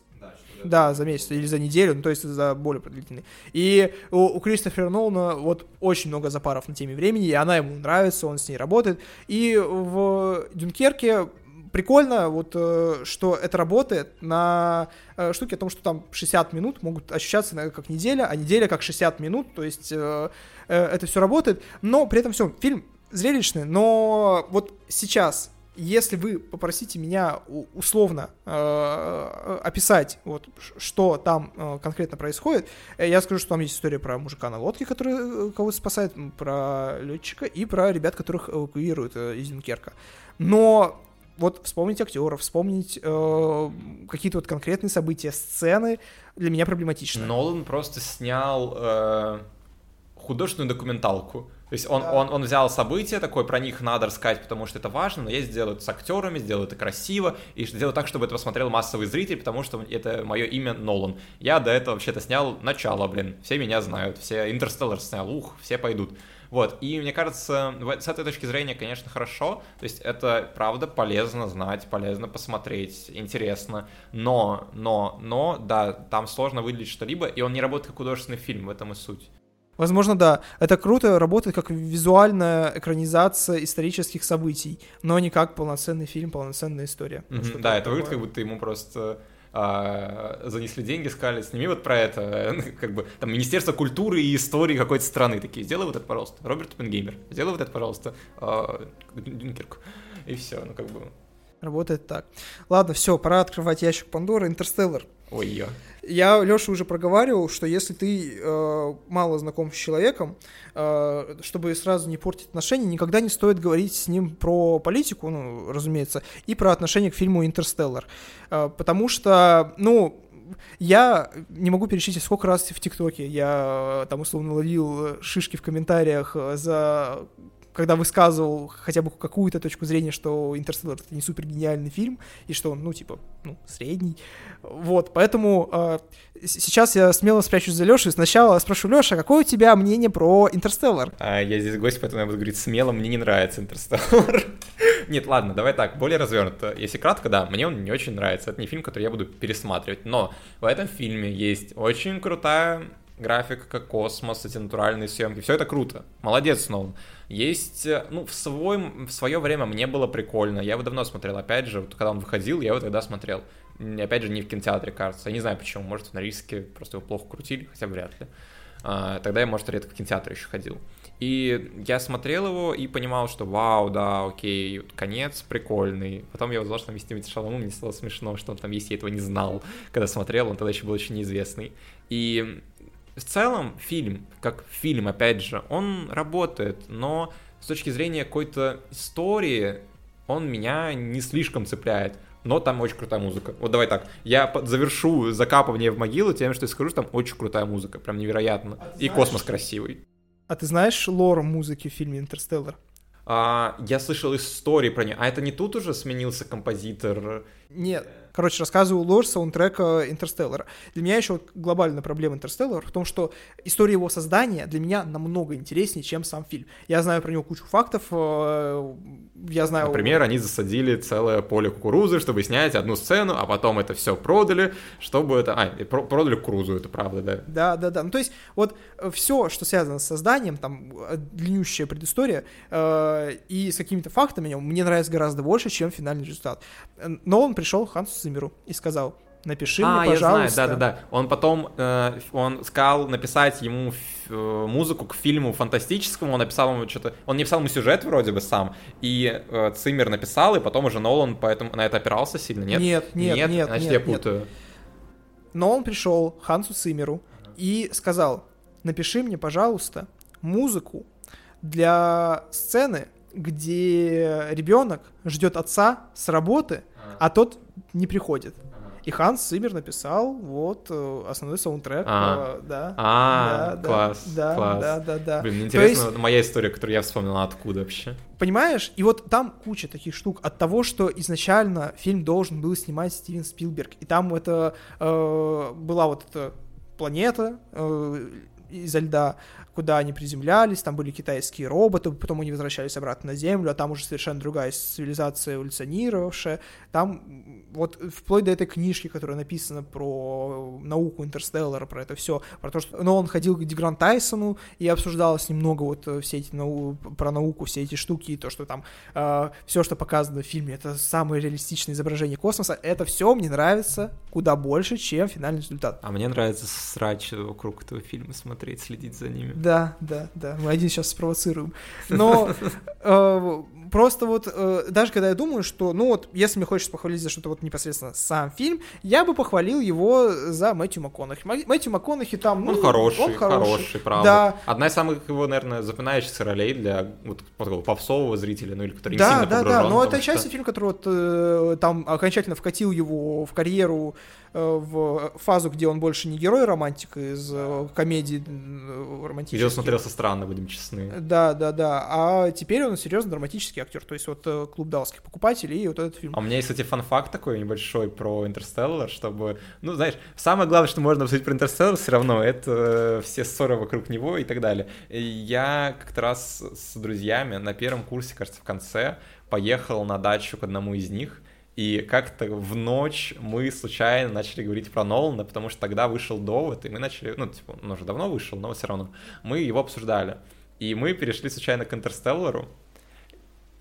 да, за месяц или за неделю, ну, то есть за более продолжительный. И у, у Кристофера Нолана вот очень много запаров на теме времени, и она ему нравится, он с ней работает. И в Дюнкерке прикольно, вот, э, что это работает на э, штуке о том, что там 60 минут могут ощущаться как неделя, а неделя как 60 минут, то есть э, это все работает, но при этом все, фильм зрелищный, но вот сейчас если вы попросите меня условно э, описать, вот, что там э, конкретно происходит, э, я скажу, что там есть история про мужика на лодке, который э, кого-то спасает, про летчика и про ребят, которых эвакуируют э, из Дюнкерка. Но вот вспомнить актеров, вспомнить э, какие-то вот конкретные события, сцены для меня проблематично. Нолан просто снял э, художественную документалку. То есть он, да. он, он взял события, такой про них надо рассказать, потому что это важно, но я сделаю это с актерами, сделаю это красиво, и сделаю так, чтобы это посмотрел массовый зритель, потому что это мое имя Нолан. Я до этого вообще-то снял начало, блин, все меня знают, все Интерстеллар снял, ух, все пойдут. Вот, и мне кажется, с этой точки зрения, конечно, хорошо, то есть это, правда, полезно знать, полезно посмотреть, интересно, но, но, но, да, там сложно выделить что-либо, и он не работает как художественный фильм, в этом и суть. Возможно, да. Это круто, работает как визуальная экранизация исторических событий, но не как полноценный фильм, полноценная история. Mm-hmm, да, это выглядит, как будто ему просто а, занесли деньги, сказали, сними вот про это, как бы, там, Министерство культуры и истории какой-то страны такие, сделай вот это, пожалуйста, Роберт Пенгеймер, сделай вот это, пожалуйста, а, Дюнкерк, и все, ну, как бы... Работает так. Ладно, все, пора открывать ящик Пандоры, Интерстеллар. Ой, я. Леша уже проговаривал, что если ты э, мало знаком с человеком, э, чтобы сразу не портить отношения, никогда не стоит говорить с ним про политику, ну, разумеется, и про отношение к фильму «Интерстеллар». Э, потому что, ну, я не могу перечислить, сколько раз в ТикТоке я э, там условно ловил шишки в комментариях за когда высказывал хотя бы какую-то точку зрения, что «Интерстеллар» — это не супер гениальный фильм, и что он, ну, типа, ну, средний. Вот, поэтому э, сейчас я смело спрячусь за Лешу и сначала спрошу, Леша, какое у тебя мнение про «Интерстеллар»? А, я здесь гость, поэтому я буду говорить смело, мне не нравится «Интерстеллар». Нет, ладно, давай так, более развернуто. Если кратко, да, мне он не очень нравится. Это не фильм, который я буду пересматривать. Но в этом фильме есть очень крутая графика, космос, эти натуральные съемки. Все это круто. Молодец, Сноун. Есть, э, ну, в, свой, в свое время мне было прикольно. Я его давно смотрел. Опять же, когда он выходил, я его тогда смотрел. Опять же, не в кинотеатре, кажется. Я не знаю почему. Может, в Норильске просто его плохо крутили, хотя вряд ли. А, тогда я, может, редко в кинотеатр еще ходил. И я смотрел его и понимал, что вау, да, окей, конец прикольный. Потом я узнал, что там есть Тимати Шаламу, мне стало смешно, что он там есть, я этого не знал, когда смотрел, он тогда еще был очень неизвестный. И в целом фильм, как фильм, опять же, он работает, но с точки зрения какой-то истории он меня не слишком цепляет. Но там очень крутая музыка. Вот давай так, я завершу закапывание в могилу тем, что я скажу, что там очень крутая музыка, прям невероятно. А И знаешь, космос красивый. А ты знаешь лор музыки в фильме «Интерстеллар»? А, я слышал истории про нее. А это не тут уже сменился композитор? Нет, Короче, рассказываю лор саундтрека Интерстеллара. Для меня еще глобальная проблема Интерстеллара в том, что история его создания для меня намного интереснее, чем сам фильм. Я знаю про него кучу фактов, э, я знаю... Например, они засадили целое поле кукурузы, чтобы снять одну сцену, а потом это все продали, чтобы это... А, продали кукурузу, это правда, да? Да, да, да. Ну, то есть, вот э, все, что связано с созданием, там, э, длиннющая предыстория э, и с какими-то фактами, мне нравится гораздо больше, чем финальный результат. Но он пришел, Хансу Циммеру и сказал, напиши а, мне, пожалуйста. я знаю, да-да-да. Он потом, э, он сказал написать ему э, музыку к фильму фантастическому, он написал ему что-то, он не писал ему сюжет вроде бы сам, и э, Циммер написал, и потом уже Нолан поэтому на это опирался сильно, нет? Нет, нет, нет, нет Значит, нет, я путаю. Нет. Но он пришел Хансу Циммеру и сказал, напиши мне, пожалуйста, музыку для сцены, где ребенок ждет отца с работы, а тот не приходит. И Ханс Симмер написал вот э, основной саундтрек. А, э, да, а да, класс, да, класс. Да, да, да. Блин, интересно, есть, моя история, которую я вспомнил, откуда вообще. Понимаешь? И вот там куча таких штук от того, что изначально фильм должен был снимать Стивен Спилберг. И там это э, была вот эта планета э, изо льда, куда они приземлялись, там были китайские роботы, потом они возвращались обратно на Землю, а там уже совершенно другая цивилизация эволюционировавшая. Там вот вплоть до этой книжки, которая написана про науку Интерстеллара, про это все, про то, что... Но он ходил к Дегран Тайсону и обсуждал с ним много вот э, все эти нау... про науку, все эти штуки, и то, что там э, все, что показано в фильме, это самое реалистичное изображение космоса, это все мне нравится куда больше, чем финальный результат. А мне нравится срач вокруг этого фильма смотреть, следить за ними. Да, да, да. Мы один сейчас спровоцируем. Но э, просто вот э, даже когда я думаю, что, ну вот, если мне хочется похвалить за что-то вот непосредственно сам фильм, я бы похвалил его за Мэтью МакКонахи. Мэтью МакКонахи там, ну, он хороший, он хороший, хороший, правда. Да. Одна из самых его, наверное, запоминающихся ролей для вот попсового зрителя, ну или который да, не сильно да, погружен. Да, да, но это что... часть фильм, который вот э, там окончательно вкатил его в карьеру э, в фазу, где он больше не герой романтик из э, комедии э, романтических. Где он смотрелся странно, будем честны. Да, да, да. А теперь он серьезно драматический актер, то есть вот э, «Клуб далских покупателей» и вот этот фильм. А у меня есть, кстати, фан-факт такой небольшой про «Интерстеллар», чтобы, ну, знаешь, самое главное, что можно обсудить про «Интерстеллар» все равно, это э, все ссоры вокруг него и так далее. Я как-то раз с друзьями на первом курсе, кажется, в конце, поехал на дачу к одному из них, и как-то в ночь мы случайно начали говорить про Нолана, потому что тогда вышел довод, и мы начали, ну, типа, он уже давно вышел, но все равно, мы его обсуждали. И мы перешли случайно к Интерстеллару,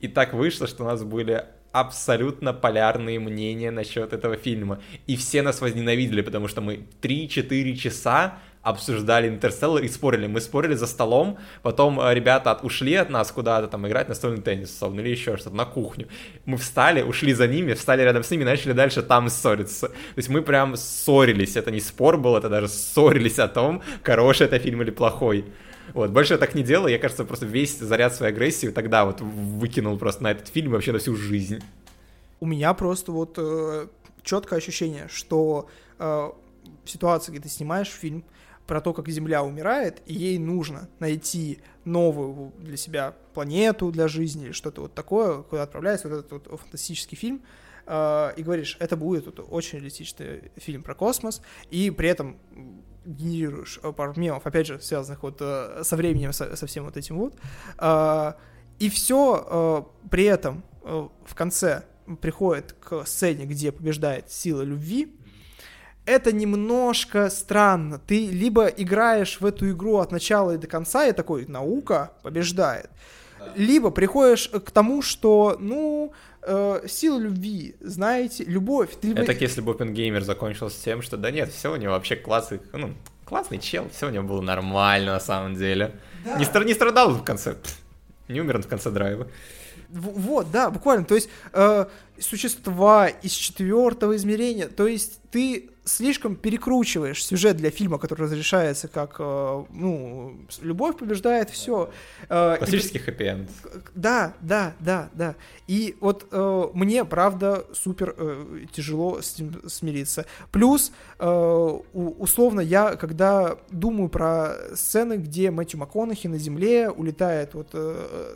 и так вышло, что у нас были абсолютно полярные мнения насчет этого фильма. И все нас возненавидели, потому что мы 3-4 часа обсуждали Интерстеллар и спорили. Мы спорили за столом, потом э, ребята от, ушли от нас куда-то там играть настольный теннис, условно, или еще что-то, на кухню. Мы встали, ушли за ними, встали рядом с ними, начали дальше там ссориться. То есть мы прям ссорились, это не спор был, это даже ссорились о том, хороший это фильм или плохой. Вот, больше я так не делал, я, кажется, просто весь заряд своей агрессии тогда вот выкинул просто на этот фильм вообще на всю жизнь. У меня просто вот э, четкое ощущение, что э, в где ты снимаешь фильм, про то, как Земля умирает, и ей нужно найти новую для себя планету для жизни или что-то вот такое, куда отправляется вот этот вот фантастический фильм, э, и говоришь, это будет вот очень реалистичный фильм про космос, и при этом генерируешь пару мемов, опять же, связанных вот э, со временем, со, со всем вот этим вот, э, и все э, при этом э, в конце приходит к сцене, где побеждает сила любви, это немножко странно. Ты либо играешь в эту игру от начала и до конца, и такой, наука побеждает. Да. Либо приходишь к тому, что, ну, э, сила любви, знаете, любовь. Ты это если бы Опенгеймер закончился тем, что да нет, все у него вообще классный, ну, классный чел, все у него было нормально на самом деле. Да. Не, стра- не страдал в конце, не умер он в конце драйва. Вот, да, буквально. То есть э, существа из четвертого измерения. То есть ты слишком перекручиваешь сюжет для фильма, который разрешается как, э, ну, любовь побеждает все. Э, Классический хэппи-энд. Да, да, да, да. И вот э, мне, правда, супер тяжело с этим смириться. Плюс, условно, я, когда думаю про сцены, где Мэтью МакКонахи на земле улетает вот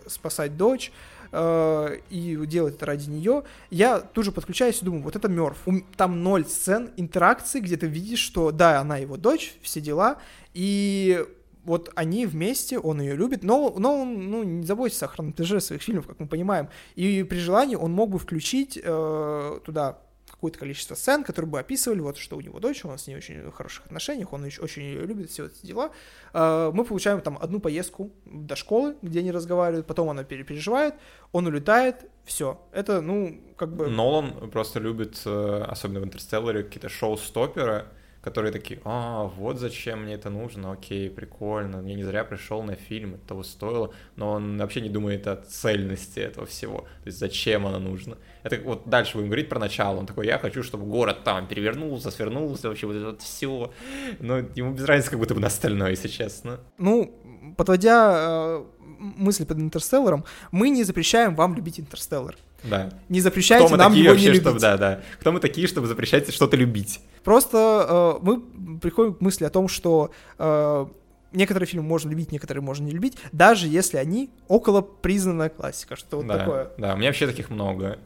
спасать дочь, э, и делает это ради нее, я тут же подключаюсь и думаю, вот это Мёрф. Там ноль сцен интеракции, где ты видишь, что да, она его дочь, все дела, и вот они вместе, он ее любит, но, но он ну, не заботится о хронометраже своих фильмов, как мы понимаем. И при желании он мог бы включить э, туда какое-то количество сцен, которые бы описывали, вот, что у него дочь, он с ней очень в хороших отношениях, он очень ее любит, все эти дела. А, мы получаем там одну поездку до школы, где они разговаривают, потом она переживает, он улетает, все. Это, ну, как бы... Нолан просто любит, э, особенно в «Интерстелларе», какие-то шоу-стоперы, которые такие, а, вот зачем мне это нужно, окей, прикольно, я не зря пришел на фильм, это того стоило, но он вообще не думает о цельности этого всего, то есть зачем оно нужно. Это вот дальше будем говорить про начало, он такой, я хочу, чтобы город там перевернулся, свернулся, вообще вот это вот все, но ему без разницы как будто бы на остальное, если честно. Ну, подводя мысли под Интерстелларом, мы не запрещаем вам любить Интерстеллар. Да. Не запрещайте Кто нам такие его вообще, не любить. Чтобы, да, да. Кто мы такие, чтобы запрещать что-то любить? Просто э, мы приходим к мысли о том, что э, некоторые фильмы можно любить, некоторые можно не любить, даже если они около признанная классика, что вот да, такое. Да, у меня вообще таких много.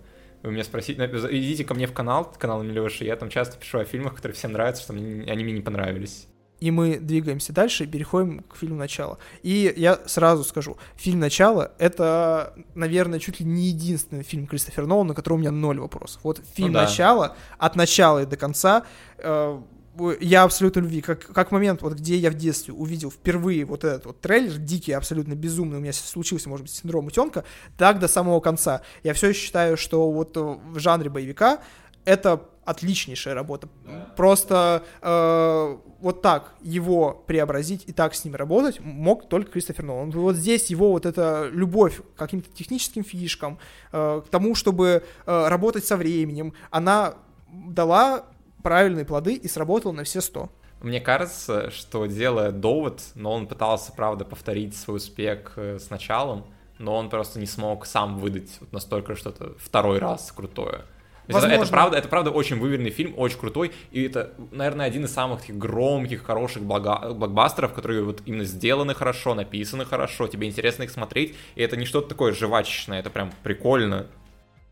Вы меня спросите, идите ко мне в канал, канал Милёши, я там часто пишу о фильмах, которые всем нравятся, что мне, они мне не понравились и мы двигаемся дальше и переходим к фильму «Начало». И я сразу скажу, фильм «Начало» — это, наверное, чуть ли не единственный фильм Кристофера Нолана, на который у меня ноль вопросов. Вот фильм ну, да. «Начало» от начала и до конца э, я абсолютно любви, как, как момент, вот где я в детстве увидел впервые вот этот вот трейлер, дикий, абсолютно безумный, у меня случился, может быть, синдром утенка, так до самого конца. Я все еще считаю, что вот в жанре боевика это отличнейшая работа. Просто э, вот так его преобразить и так с ним работать мог только Кристофер Нолан. Вот здесь его вот эта любовь к каким-то техническим фишкам, э, к тому, чтобы э, работать со временем, она дала правильные плоды и сработала на все сто. Мне кажется, что делая довод, но он пытался, правда, повторить свой успех э, с началом, но он просто не смог сам выдать вот настолько что-то второй раз крутое. Это, это, правда, это правда очень выверенный фильм, очень крутой, и это, наверное, один из самых таких громких, хороших блага... блокбастеров, которые вот именно сделаны хорошо, написаны хорошо, тебе интересно их смотреть, и это не что-то такое жвачечное, это прям прикольно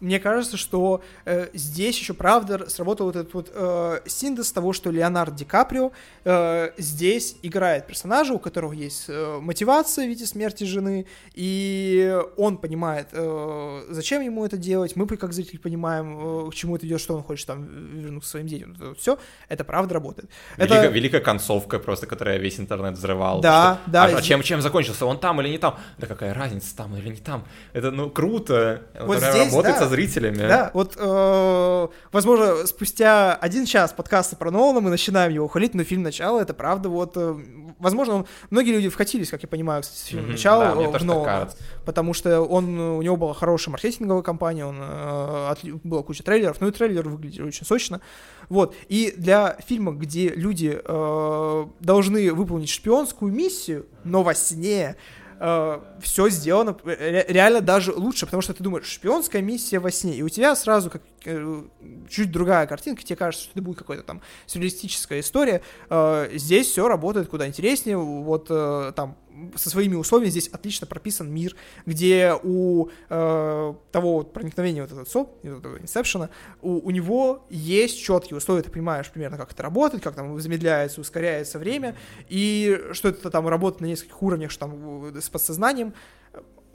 мне кажется, что э, здесь еще правда сработал вот этот вот э, синтез того, что Леонард Ди Каприо э, здесь играет персонажа, у которого есть э, мотивация в виде смерти жены, и он понимает, э, зачем ему это делать, мы как зрители понимаем, э, к чему это идет, что он хочет там вернуться к своим детям. Вот все, это правда работает. Великая, это... великая концовка просто, которая весь интернет взрывал. Да, что, да. А, а чем, чем закончился? Он там или не там? Да какая разница, там или не там? Это, ну, круто. Вот здесь, работает да, зрителями. Да, вот, э, возможно, спустя один час подкаста про Нолана мы начинаем его хвалить, но фильм «Начало» — это правда вот... Э, возможно, он, многие люди вкатились, как я понимаю, кстати, с фильмом «Начало» да, в Нолана, потому что он, у него была хорошая маркетинговая кампания, он, э, от, была куча трейлеров, ну и трейлер выглядел очень сочно. Вот, и для фильма, где люди э, должны выполнить шпионскую миссию, но во сне, э, все сделано реально даже лучше, потому что ты думаешь, шпионская миссия во сне, и у тебя сразу как э, чуть другая картинка, тебе кажется, что это будет какая-то там сюрреалистическая история. Э, здесь все работает куда интереснее, вот э, там со своими условиями здесь отлично прописан мир, где у э, того вот проникновения вот этого СОП, этого инсепшена, у, у него есть четкие условия, ты понимаешь примерно, как это работает, как там замедляется, ускоряется время, и что это там работает на нескольких уровнях, что там с подсознанием,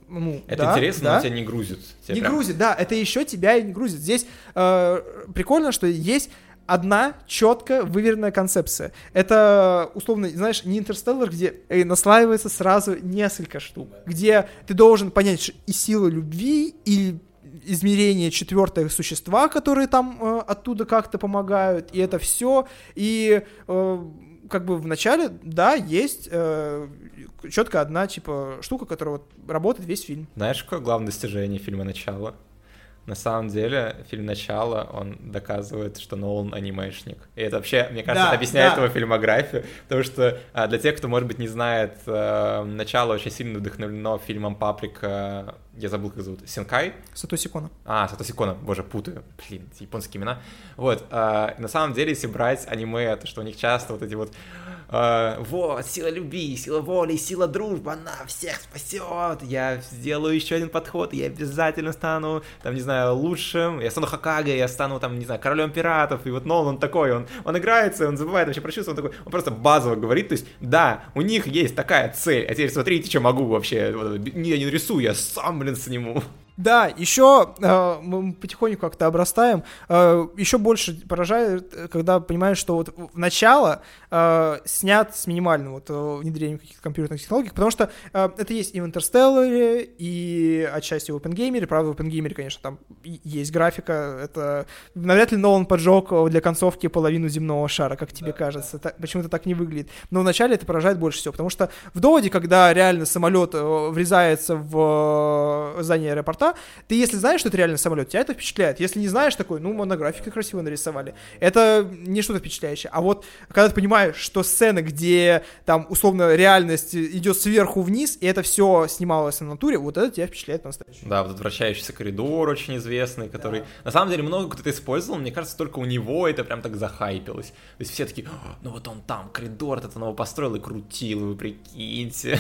ну, это да, интересно, да. но тебя не грузит. Тебя не прям... грузит, да, это еще тебя и не грузит. Здесь э, прикольно, что есть одна четко выверенная концепция. Это, условно, знаешь, не интерстеллар, где наслаивается сразу несколько штук, где ты должен понять и силу любви, и измерение четвертого существа, которые там э, оттуда как-то помогают, и это все. И э, как бы в начале, да, есть э, четко одна, типа, штука, которая вот работает весь фильм. Знаешь, какое главное достижение фильма «Начало»? На самом деле фильм «Начало», он доказывает, что Нолан анимешник. И это вообще, мне кажется, да, объясняет да. его фильмографию, потому что а, для тех, кто, может быть, не знает, а, «Начало» очень сильно вдохновлено фильмом «Паприка», я забыл, как зовут, Синкай? Сатоси Кона. А, Сатоси Кона, боже, путаю, блин, японские имена. Вот, а, на самом деле, если брать аниме, то что у них часто вот эти вот э, вот, сила любви, сила воли, сила дружбы, она всех спасет, я сделаю еще один подход, я обязательно стану, там, не знаю, лучшим, я стану Хакаге, я стану, там, не знаю, королем пиратов, и вот Нолан он такой, он, он играется, он забывает вообще про чувства, он такой, он просто базово говорит, то есть, да, у них есть такая цель, а теперь смотрите, что могу вообще, я не нарисую, я сам, блин, сниму. Да, еще э, мы потихоньку как-то обрастаем. Э, еще больше поражает, когда понимаешь, что вот в начало э, снят с минимальным вот, э, внедрением каких-то компьютерных технологий, потому что э, это есть и в Интерстелларе, и отчасти в OpenGamer. Правда, в OpenGamer, конечно, там есть графика. Это навряд ли Нолан поджег для концовки половину земного шара, как тебе да, кажется. Да. почему-то так не выглядит. Но вначале это поражает больше всего, потому что в доводе, когда реально самолет э, врезается в э, здание аэропорта, аэропорта, ты если знаешь, что это реально самолет, тебя это впечатляет. Если не знаешь, такой, ну, монографика красиво нарисовали. Это не что-то впечатляющее. А вот когда ты понимаешь, что сцена, где там условно реальность идет сверху вниз, и это все снималось на натуре, вот это тебя впечатляет по-настоящему. Да, вот этот вращающийся коридор очень известный, который... Да. На самом деле много кто-то использовал, мне кажется, только у него это прям так захайпилось. То есть все такие, ну вот он там, коридор этот нового построил и крутил, вы прикиньте.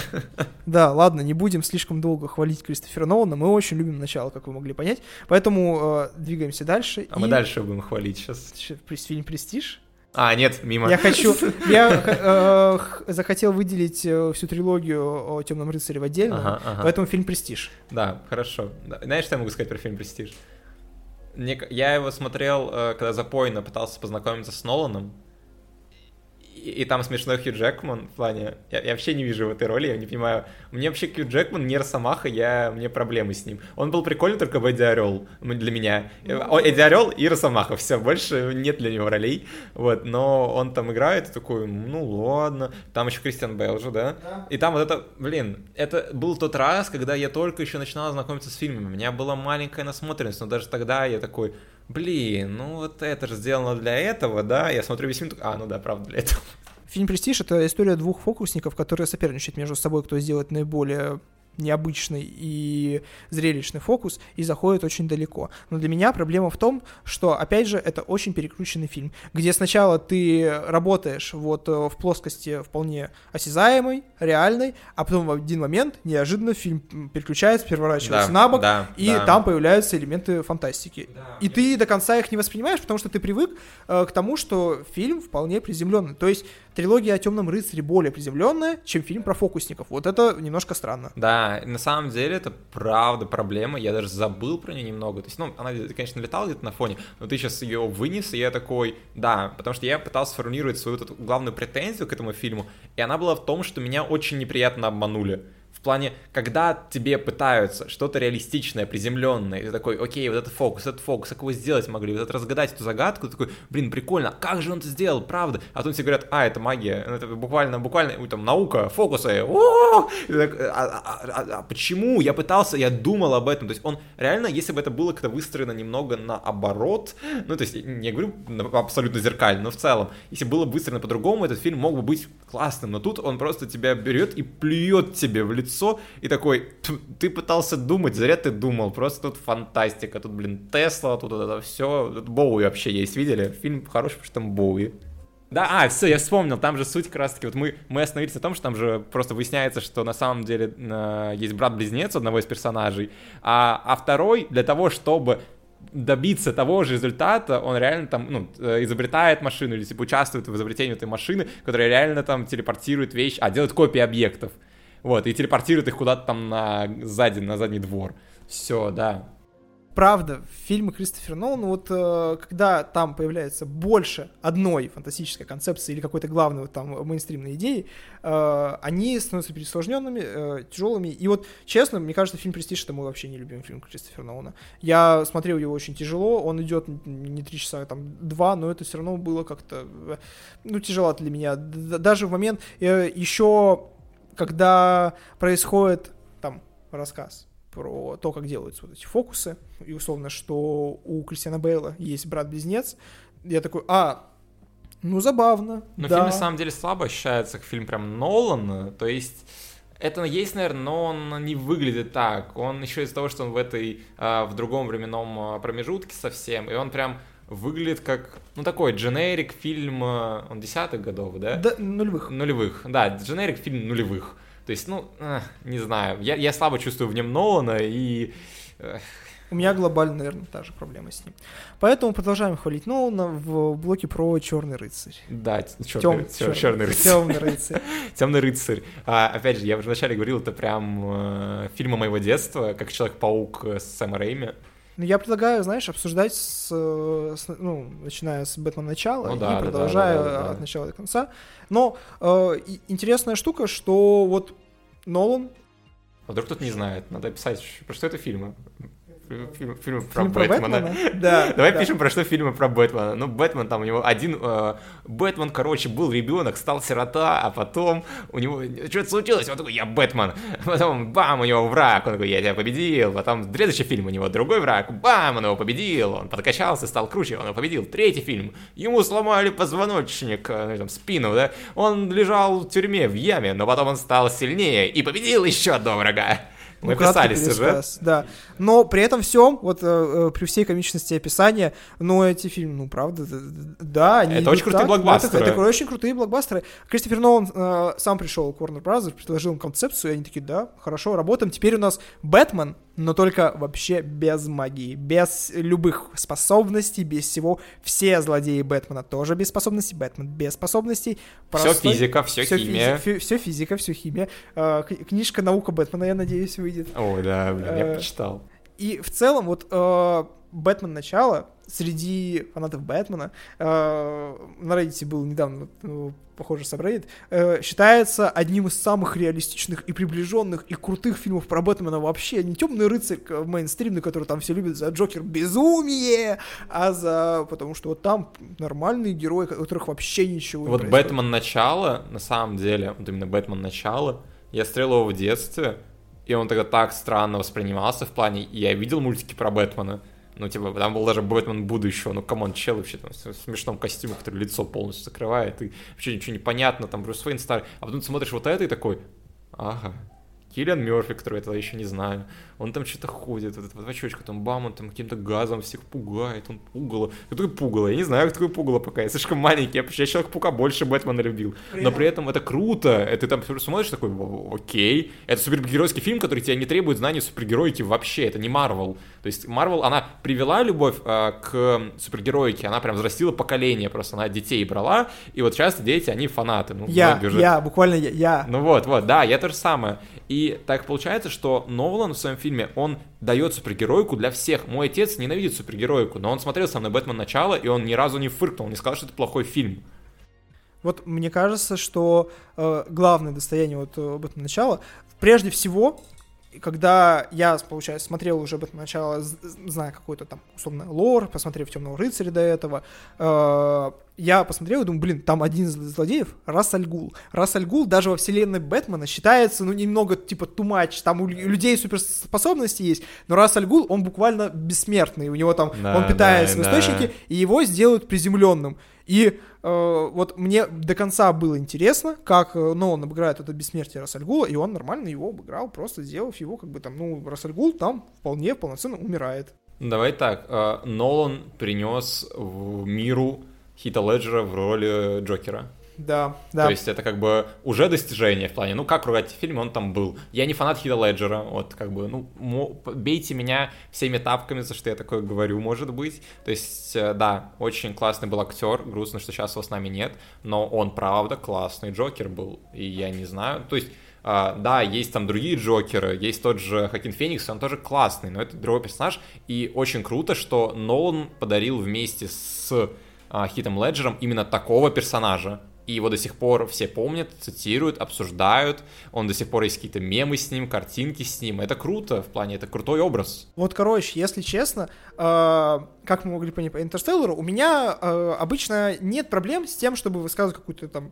Да, ладно, не будем слишком долго хвалить Кристофера Нолана, мы очень любим начала, как вы могли понять. Поэтому э, двигаемся дальше. А и... мы дальше будем хвалить сейчас. Фильм «Престиж». А, нет, мимо. Я хочу, я э, захотел выделить э, всю трилогию о Темном рыцаре в отдельно, ага, ага. поэтому фильм Престиж. Да, хорошо. Знаешь, что я могу сказать про фильм Престиж? Я его смотрел, э, когда запойно пытался познакомиться с Ноланом, и, и там смешной Хью Джекман в плане... Я, я вообще не вижу в этой роли, я не понимаю. Мне вообще Хью Джекман не Росомаха, я... мне проблемы с ним. Он был прикольный только в Эдди Орел для меня. Ну, Эдди Орел и Росомаха, все, больше нет для него ролей. Вот, но он там играет такой, ну ладно. Там еще Кристиан Бейл же, да? да? И там вот это, блин, это был тот раз, когда я только еще начинал знакомиться с фильмами. У меня была маленькая насмотренность, но даже тогда я такой, блин, ну вот это же сделано для этого, да? Я смотрю весь фильм, а, ну да, правда, для этого. Фильм «Престиж» — это история двух фокусников, которые соперничают между собой, кто сделает наиболее необычный и зрелищный фокус и заходит очень далеко. Но для меня проблема в том, что, опять же, это очень перекрученный фильм, где сначала ты работаешь вот э, в плоскости вполне осязаемой, реальной, а потом в один момент неожиданно фильм переключается, переворачивается Да, на бок, да, и да. там появляются элементы фантастики. И ты до конца их не воспринимаешь, потому что ты привык э, к тому, что фильм вполне приземленный. То есть трилогия о темном рыцаре более приземленная, чем фильм про фокусников. Вот это немножко странно. Да, на самом деле это правда проблема, я даже забыл про нее немного, то есть, ну, она, конечно, летала где-то на фоне, но ты сейчас ее вынес, и я такой, да, потому что я пытался сформулировать свою вот эту главную претензию к этому фильму, и она была в том, что меня очень неприятно обманули. Плане, когда тебе пытаются что-то реалистичное, приземленное, и ты такой, окей, вот этот фокус, этот фокус, как его сделать могли, вот это разгадать эту загадку, ты такой, блин, прикольно, а как же он это сделал, правда? А потом тебе говорят, а, это магия, ну, это буквально, буквально, там, наука, фокусы, о а, а- а- почему? Я пытался, я думал об этом, то есть он, реально, если бы это было как-то выстроено немного наоборот, ну, то есть, не говорю абсолютно зеркально, но в целом, если было бы выстроено по-другому, этот фильм мог бы быть классным, но тут он просто тебя берет и плюет тебе в лицо, и такой, «Ть, ты пытался думать, зря ты думал, просто тут фантастика, тут, блин, Тесла, тут это все, тут Боуи вообще есть, видели? Фильм хороший, потому что там Боуи. Да, а, все, я вспомнил, там же суть как раз таки, вот мы, мы остановились на том, что там же просто выясняется, что на самом деле э, есть брат-близнец одного из персонажей, а, а второй для того, чтобы добиться того же результата, он реально там, ну, э, изобретает машину или, типа, участвует в изобретении этой машины, которая реально там телепортирует вещи, а, делает копии объектов. Вот, и телепортирует их куда-то там на сзади, на задний двор. Все, да. Правда, фильмы Кристофера Нолана, вот э, когда там появляется больше одной фантастической концепции или какой-то главной вот там мейнстримной идеи, э, они становятся пересложненными, э, тяжелыми. И вот, честно, мне кажется, фильм «Престиж» — это мой вообще не любимый фильм Кристофера Нолана. Я смотрел его очень тяжело, он идет не три часа, а там два, но это все равно было как-то, э, ну, тяжело для меня. Даже в момент э, еще, когда происходит там рассказ про то, как делаются вот эти фокусы, и условно, что у Кристиана Бейла есть брат-близнец, я такой, а, ну забавно, Но да. фильм на самом деле слабо ощущается как фильм прям Нолана, то есть это есть, наверное, но он не выглядит так. Он еще из-за того, что он в этой, а, в другом временном а, промежутке совсем, и он прям выглядит как, ну, такой дженерик фильм, а, он десятых годов, да? Да, нулевых. Нулевых, да, дженерик фильм нулевых. То есть, ну, эх, не знаю, я, я слабо чувствую в нем Нолана, и эх, У меня глобально, наверное, та же проблема с ним. Поэтому продолжаем хвалить Нолана в блоке про Черный рыцарь. да, черный, Тем- черный, рыцарь. Темный рыцарь. Темный рыцарь. А, опять же, я вначале говорил, это прям э, фильмы моего детства, как Человек-паук э, с Сэма Рейми. Ну, я предлагаю, знаешь, обсуждать с, э, с- ну, начиная с Бэтмена начала Ну и да, продолжая да, да, да. от начала до конца. Но э, интересная штука, что вот Нолан А Вдруг кто-то не знает, надо описать, про что это фильмы. Фильм, фильмы про фильм про Бэтмена. Бэтмена. Да. Давай да. пишем, про что фильмы про Бэтмена. Ну, Бэтмен там у него один... э, Бэтмен, короче, был ребенок, стал сирота, а потом у него что-то случилось, он такой, я Бэтмен. Потом, бам, у него враг, он такой, я тебя победил. Потом следующий фильм у него другой враг, бам, он его победил. Он подкачался, стал круче, он его победил. Третий фильм, ему сломали позвоночник, э, ну, там, спину, да. Он лежал в тюрьме, в яме, но потом он стал сильнее и победил еще одного врага. Мы Ну, писали сюжет. Да. Но при этом всем, вот э, э, при всей комичности описания, но эти фильмы, ну, правда, да, они Это очень крутые так, блокбастеры. Это, это очень крутые блокбастеры. Кристофер Нолан э, сам пришел к Warner Bros., предложил им концепцию, и они такие, да, хорошо, работаем. Теперь у нас Бэтмен, но только вообще без магии, без любых способностей, без всего. Все злодеи Бэтмена тоже без способностей, Бэтмен без способностей. Все Простой- физика, все всё химия. все физика, все химия. К- книжка «Наука Бэтмена», я надеюсь, выйдет. Ой, да, блин, я Э, почитал. И в целом, вот э, Бэтмен начало среди фанатов Бэтмена, э, на Reddit был недавно, ну, похоже, Subreddit, э, считается одним из самых реалистичных и приближенных и крутых фильмов про Бэтмена вообще. Не темный рыцарь к- мейнстримный, который там все любят за Джокер безумие, а за... потому что вот там нормальные герои, у которых вообще ничего не Вот происходит. Бэтмен начало, на самом деле, вот именно Бэтмен начало, я смотрел его в детстве, и он тогда так странно воспринимался в плане, я видел мультики про Бэтмена, ну, типа, там был даже Бэтмен будущего, ну, come on, чел вообще там в смешном костюме, который лицо полностью закрывает, и вообще ничего не понятно, там Брюс Уэйн старый, а потом смотришь вот это и такой, ага, Киллиан Мерфи, который этого еще не знаю, он там что-то ходит, вот этот вот очочка, там бам, он там каким-то газом всех пугает, он пугало. Кто такой пугало? Я не знаю, кто такой пугало пока, я слишком маленький, я, я Человек-паука больше Бэтмена любил. Но при этом это круто, это там смотришь такой, окей, это супергеройский фильм, который тебя не требует знаний супергероики вообще, это не Марвел. То есть Марвел, она привела любовь э, к супергероике, она прям взрастила поколение, просто она детей брала, и вот часто дети, они фанаты. Ну, я, я, буквально я, я. Ну вот, вот, да, я то же самое. И так получается, что Нолан в своем фильме, он дает супергеройку для всех. Мой отец ненавидит супергеройку, но он смотрел со мной «Бэтмен. Начало», и он ни разу не фыркнул, не сказал, что это плохой фильм. Вот мне кажется, что э, главное достояние вот э, «Бэтмен. Начало» прежде всего когда я, получается, смотрел уже об этом начало, зная какой-то там, условно, лор, посмотрев «Темного рыцаря» до этого, э, я посмотрел и думаю, блин, там один из злодеев — Рас Альгул. Рас Альгул даже во вселенной Бэтмена считается, ну, немного, типа, тумач, там у людей суперспособности есть, но Рас Альгул, он буквально бессмертный, у него там, да, он питается да, в источнике, да. и его сделают приземленным. И э, вот мне до конца было интересно, как э, Нолан обыграет это бессмертие Рассальгула, и он нормально его обыграл, просто сделав его как бы там, ну, Рассальгул там вполне полноценно умирает. Давай так, э, Нолан принес в миру Хита Леджера в роли Джокера. Да, да. То есть это как бы уже достижение в плане, ну как ругать фильм, он там был. Я не фанат Хита Леджера, вот как бы, ну, бейте меня всеми тапками, за что я такое говорю, может быть. То есть, э, да, очень классный был актер, грустно, что сейчас его с нами нет, но он, правда, классный Джокер был, и я не знаю, то есть Uh, да, есть там другие Джокеры, есть тот же Хакин Феникс, он тоже классный, но это другой персонаж, и очень круто, что Нолан подарил вместе с uh, Хитом Леджером именно такого персонажа, и его до сих пор все помнят, цитируют, обсуждают. Он до сих пор есть какие-то мемы с ним, картинки с ним. Это круто, в плане, это крутой образ. Вот, короче, если честно, э, как мы могли понять по Интерстеллару, у меня э, обычно нет проблем с тем, чтобы высказывать какую-то там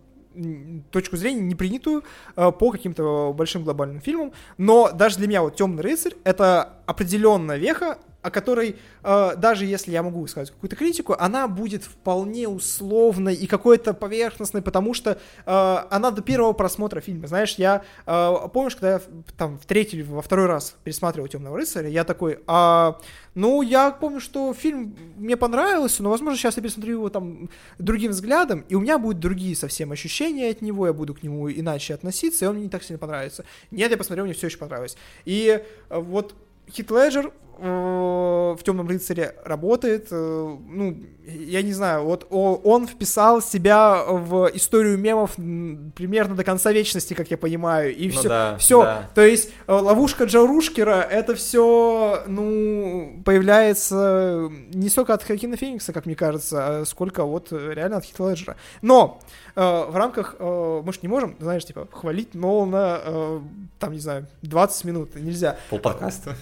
точку зрения не принятую э, по каким-то большим глобальным фильмам, но даже для меня вот «Темный рыцарь» — это определенная веха, о которой, э, даже если я могу сказать какую-то критику, она будет вполне условной и какой-то поверхностной, потому что э, она до первого просмотра фильма. Знаешь, я э, помнишь, когда я там в третий или во второй раз пересматривал Темного рыцаря, я такой, а, ну, я помню, что фильм мне понравился, но, возможно, сейчас я пересмотрю его там другим взглядом, и у меня будут другие совсем ощущения от него, я буду к нему иначе относиться, и он мне не так сильно понравится. Нет, я посмотрел, мне все еще понравилось. И э, вот Хит Леджер в Темном рыцаре работает. Э, ну, я не знаю, вот он вписал себя в историю мемов примерно до конца вечности, как я понимаю. И все. Ну, да, все. Да. То есть э, ловушка Джарушкера это все, ну, появляется не столько от Хакина Феникса, как мне кажется, а сколько вот реально от Леджера. Но э, в рамках, э, мы же не можем, знаешь, типа, хвалить Нолана, э, там, не знаю, 20 минут, нельзя. Пол подкаста.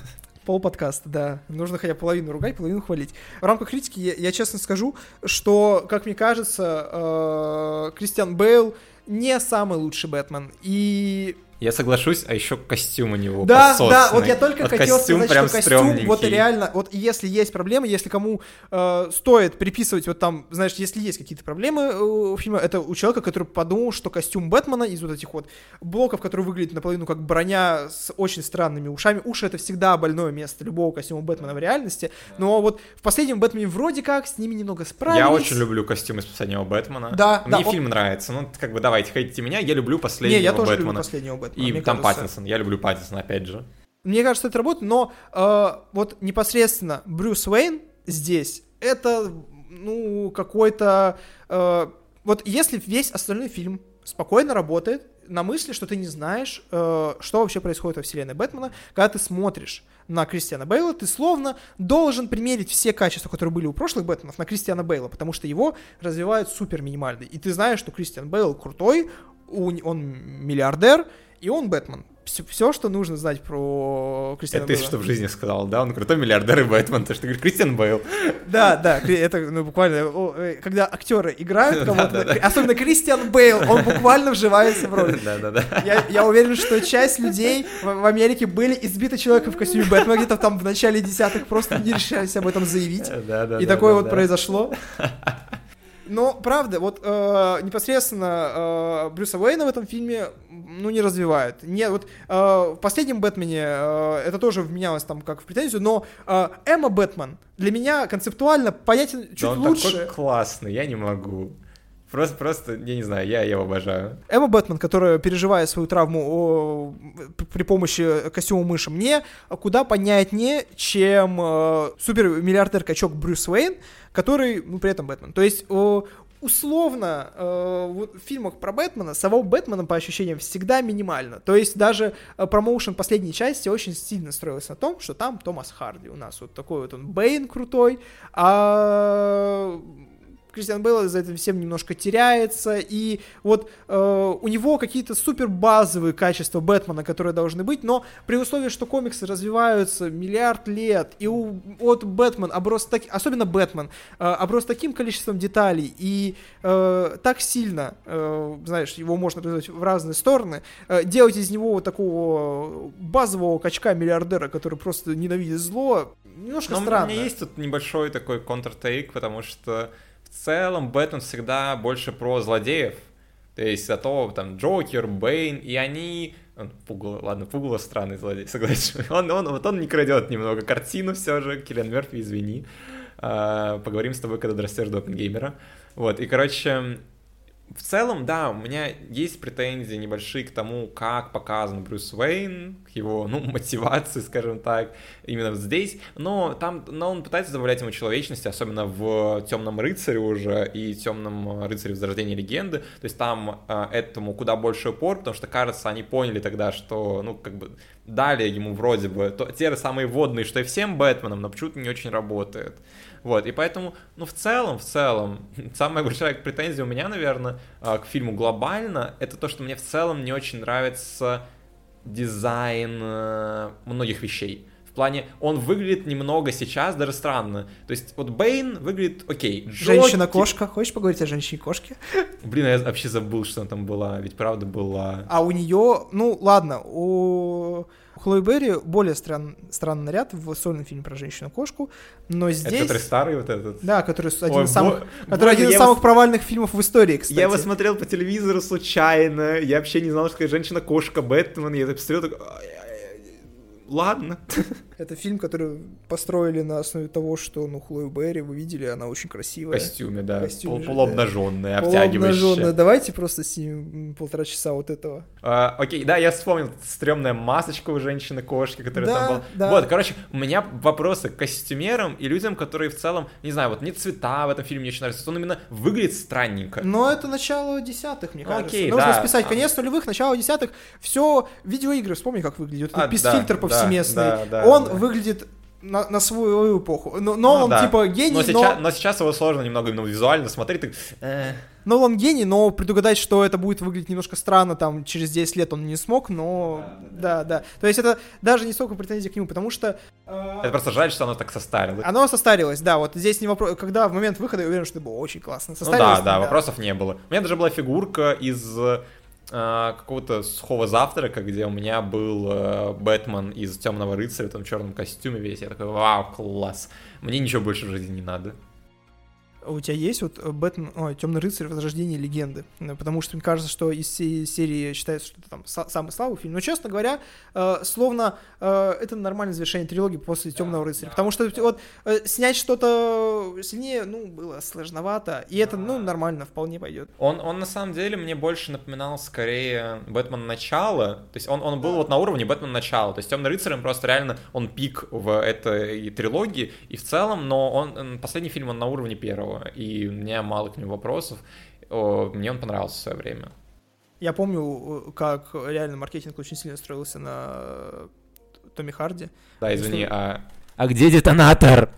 Пол подкаста, да. Нужно хотя половину ругать, половину хвалить. В рамках критики я, я честно скажу, что, как мне кажется, э, Кристиан Бейл не самый лучший Бэтмен. И я соглашусь, а еще костюм у него Да, пососный. да, вот я только вот хотел сказать, прям что костюм, вот реально, вот если есть проблемы, если кому э, стоит приписывать, вот там, знаешь, если есть какие-то проблемы э, у фильма, это у человека, который подумал, что костюм Бэтмена из вот этих вот блоков, который выглядит наполовину как броня с очень странными ушами, уши это всегда больное место любого костюма Бэтмена в реальности, но вот в последнем Бэтмене вроде как с ними немного справились. Я очень люблю костюм из последнего Бэтмена. Да, Мне да, фильм он... нравится, ну, как бы давайте, хотите меня, я люблю последнего Не, я тоже Бэтмена. люблю последнего Бэтмена. И там кажется... Паттинсон, я люблю Паттинсона, опять же. Мне кажется, это работает, но э, вот непосредственно Брюс Уэйн здесь, это, ну, какой-то... Э, вот если весь остальной фильм спокойно работает, на мысли, что ты не знаешь, э, что вообще происходит во вселенной Бэтмена, когда ты смотришь на Кристиана Бейла, ты словно должен примерить все качества, которые были у прошлых Бэтменов, на Кристиана Бейла, потому что его развивают супер минимально. И ты знаешь, что Кристиан Бейл крутой, он миллиардер, и он Бэтмен. Все, все, что нужно знать про Кристиана Это ты что в жизни сказал, да? Он крутой миллиардер и Бэтмен, то что ты говоришь, Кристиан Бейл. Да, да, это ну, буквально, э, когда актеры играют кого-то, особенно Кристиан Бейл, он буквально вживается в роль. Да, да, да. Я, я уверен, что часть людей в, в Америке были избиты человеком в костюме Бэтмена где-то там в начале десятых, просто не решались об этом заявить. Да, да, и да, такое да, вот да. произошло. Но, правда, вот э, непосредственно э, Брюса Уэйна в этом фильме ну, не развивают. Не, вот э, в последнем Бэтмене э, это тоже вменялось там как в претензию, но э, Эмма Бэтмен для меня концептуально понятен чуть Да он лучше. такой классный, я не могу. Просто, просто, я не знаю, я его обожаю. Эмма Бэтмен, которая переживает свою травму о, при помощи костюма мыши, мне куда понятнее, чем э, супермиллиардер-качок Брюс Уэйн, который, ну, при этом Бэтмен. То есть, условно, э, в фильмах про Бэтмена, самого Бэтмена, по ощущениям, всегда минимально. То есть, даже э, промоушен последней части очень сильно строился на том, что там Томас Харди у нас вот такой вот он Бэйн крутой, а Кристиан Бейл за этим всем немножко теряется, и вот э, у него какие-то супер базовые качества Бэтмена, которые должны быть, но при условии, что комиксы развиваются миллиард лет, и у, от Бэтмен оброс так, особенно Бэтмен, э, оброс таким количеством деталей, и э, так сильно, э, знаешь, его можно развивать в разные стороны, э, делать из него вот такого базового качка-миллиардера, который просто ненавидит зло, немножко Но странно. у меня есть тут небольшой такой контртейк, потому что в целом Бэтмен всегда больше про злодеев. То есть за то, там, Джокер, Бэйн, и они... Он, Пугало, ладно, Пугало странный злодей, согласен. Он, он, вот он не крадет немного картину все же, Киллиан Мерфи, извини. А, поговорим с тобой, когда дорастешь до Оппенгеймера. Вот, и, короче, в целом, да, у меня есть претензии небольшие к тому, как показан Брюс Уэйн, к его, ну, мотивации, скажем так, именно здесь, но там, но он пытается добавлять ему человечности, особенно в Темном рыцаре уже и Темном рыцаре Возрождения легенды, то есть там э, этому куда больше упор, потому что, кажется, они поняли тогда, что, ну, как бы дали ему вроде бы то, те же самые водные, что и всем Бэтменам, но почему-то не очень работает. Вот, и поэтому, ну, в целом, в целом, самая большая претензия у меня, наверное, к фильму глобально, это то, что мне в целом не очень нравится дизайн э, многих вещей. В плане, он выглядит немного сейчас даже странно. То есть, вот Бэйн выглядит окей. Женщина-кошка. Хочешь поговорить о женщине-кошке? Блин, я вообще забыл, что она там была. Ведь правда была. А у нее, ну ладно, у Хлои Берри более стран, странный наряд в сольном фильме про женщину-кошку, но здесь... Это который старый вот этот? Да, который один Ой, из самых, бо... который один из самых его... провальных фильмов в истории, кстати. Я его смотрел по телевизору случайно, я вообще не знал, что такая женщина-кошка Бэтмен, я это посмотрел, такой ладно. Это фильм, который построили на основе того, что, ну, Хлою Берри, вы видели, она очень красивая. В костюме, да. Костюме, полуобнаженная, да. обтягивающая. Полуобнаженная. Давайте просто снимем полтора часа вот этого. А, окей, да, я вспомнил стрёмная масочка у женщины-кошки, которая да, там была. Да. Вот, короче, у меня вопросы к костюмерам и людям, которые в целом, не знаю, вот не цвета в этом фильме мне очень нравятся, он именно выглядит странненько. Но это начало десятых, мне кажется. Окей, Нужно да. списать конец нулевых, начало десятых. Все видеоигры, вспомни, как выглядит. А, да, фильтр повсеместный. Да, да, он. Выглядит на, на свою эпоху. Но, но Ну он да. типа гений, но но... сейчас, но сейчас его сложно немного именно визуально смотреть. Так, э. Но он гений, но предугадать, что это будет выглядеть немножко странно, там, через 10 лет он не смог, но... Да, да. То есть это даже не столько претензий к нему, потому что... э, Это просто жаль, что оно так состарилось. Оно состарилось, да, вот здесь не вопрос... Когда в момент выхода, я уверен, что это было очень классно. Ну Состарилось, да, да, вопросов не было. У меня даже была фигурка из э, какого-то сухого завтрака, где у меня был э, Бэтмен из Темного рыцаря, там в черном костюме весь. Я такой, вау, класс. Мне ничего больше в жизни не надо. У тебя есть вот Бэтмен, ой, Темный рыцарь, Возрождение легенды, Э, потому что мне кажется, что из всей серии считается, что это там са- самый слабый фильм. Но, честно говоря, э, словно э, это нормальное завершение трилогии после Темного рыцаря, потому что вот э, снять что-то сильнее, ну, было сложновато, и это, ну, нормально, вполне пойдет. Он, он на самом деле мне больше напоминал скорее Бэтмен начало. То есть он, он был вот на уровне Бэтмен начало. То есть Темный рыцарь, он просто реально, он пик в этой трилогии. И в целом, но он- последний фильм, он на уровне первого. И у меня мало к нему вопросов. Мне он понравился в свое время. Я помню, э, как реально маркетинг очень сильно строился на э, Томми Харди. Да, извини, а... А где детонатор?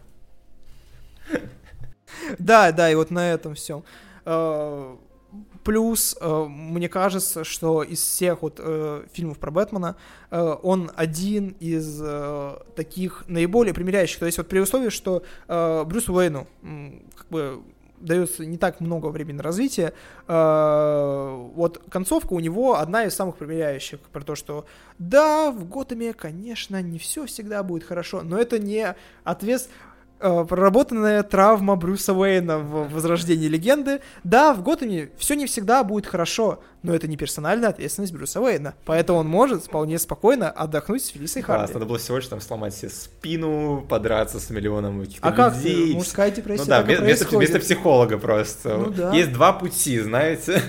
Да, да, и вот на этом все. Плюс, э, мне кажется, что из всех вот э, фильмов про Бэтмена э, он один из э, таких наиболее примиряющих. То есть вот при условии, что э, Брюсу Уэйну как бы дается не так много времени на развитие, э, вот концовка у него одна из самых примиряющих про то, что да, в Готэме, конечно, не все всегда будет хорошо, но это не ответ проработанная травма Брюса Уэйна в «Возрождении легенды». Да, в Готэме все не всегда будет хорошо, но это не персональная ответственность Брюса Уэйна, поэтому он может вполне спокойно отдохнуть с Фелисой Класс, Харди. надо было всего лишь там сломать себе спину, подраться с миллионом каких-то А как? людей. Мужская депрессия Ну да, вместо, вместо психолога просто. Ну да. Есть два пути, знаете.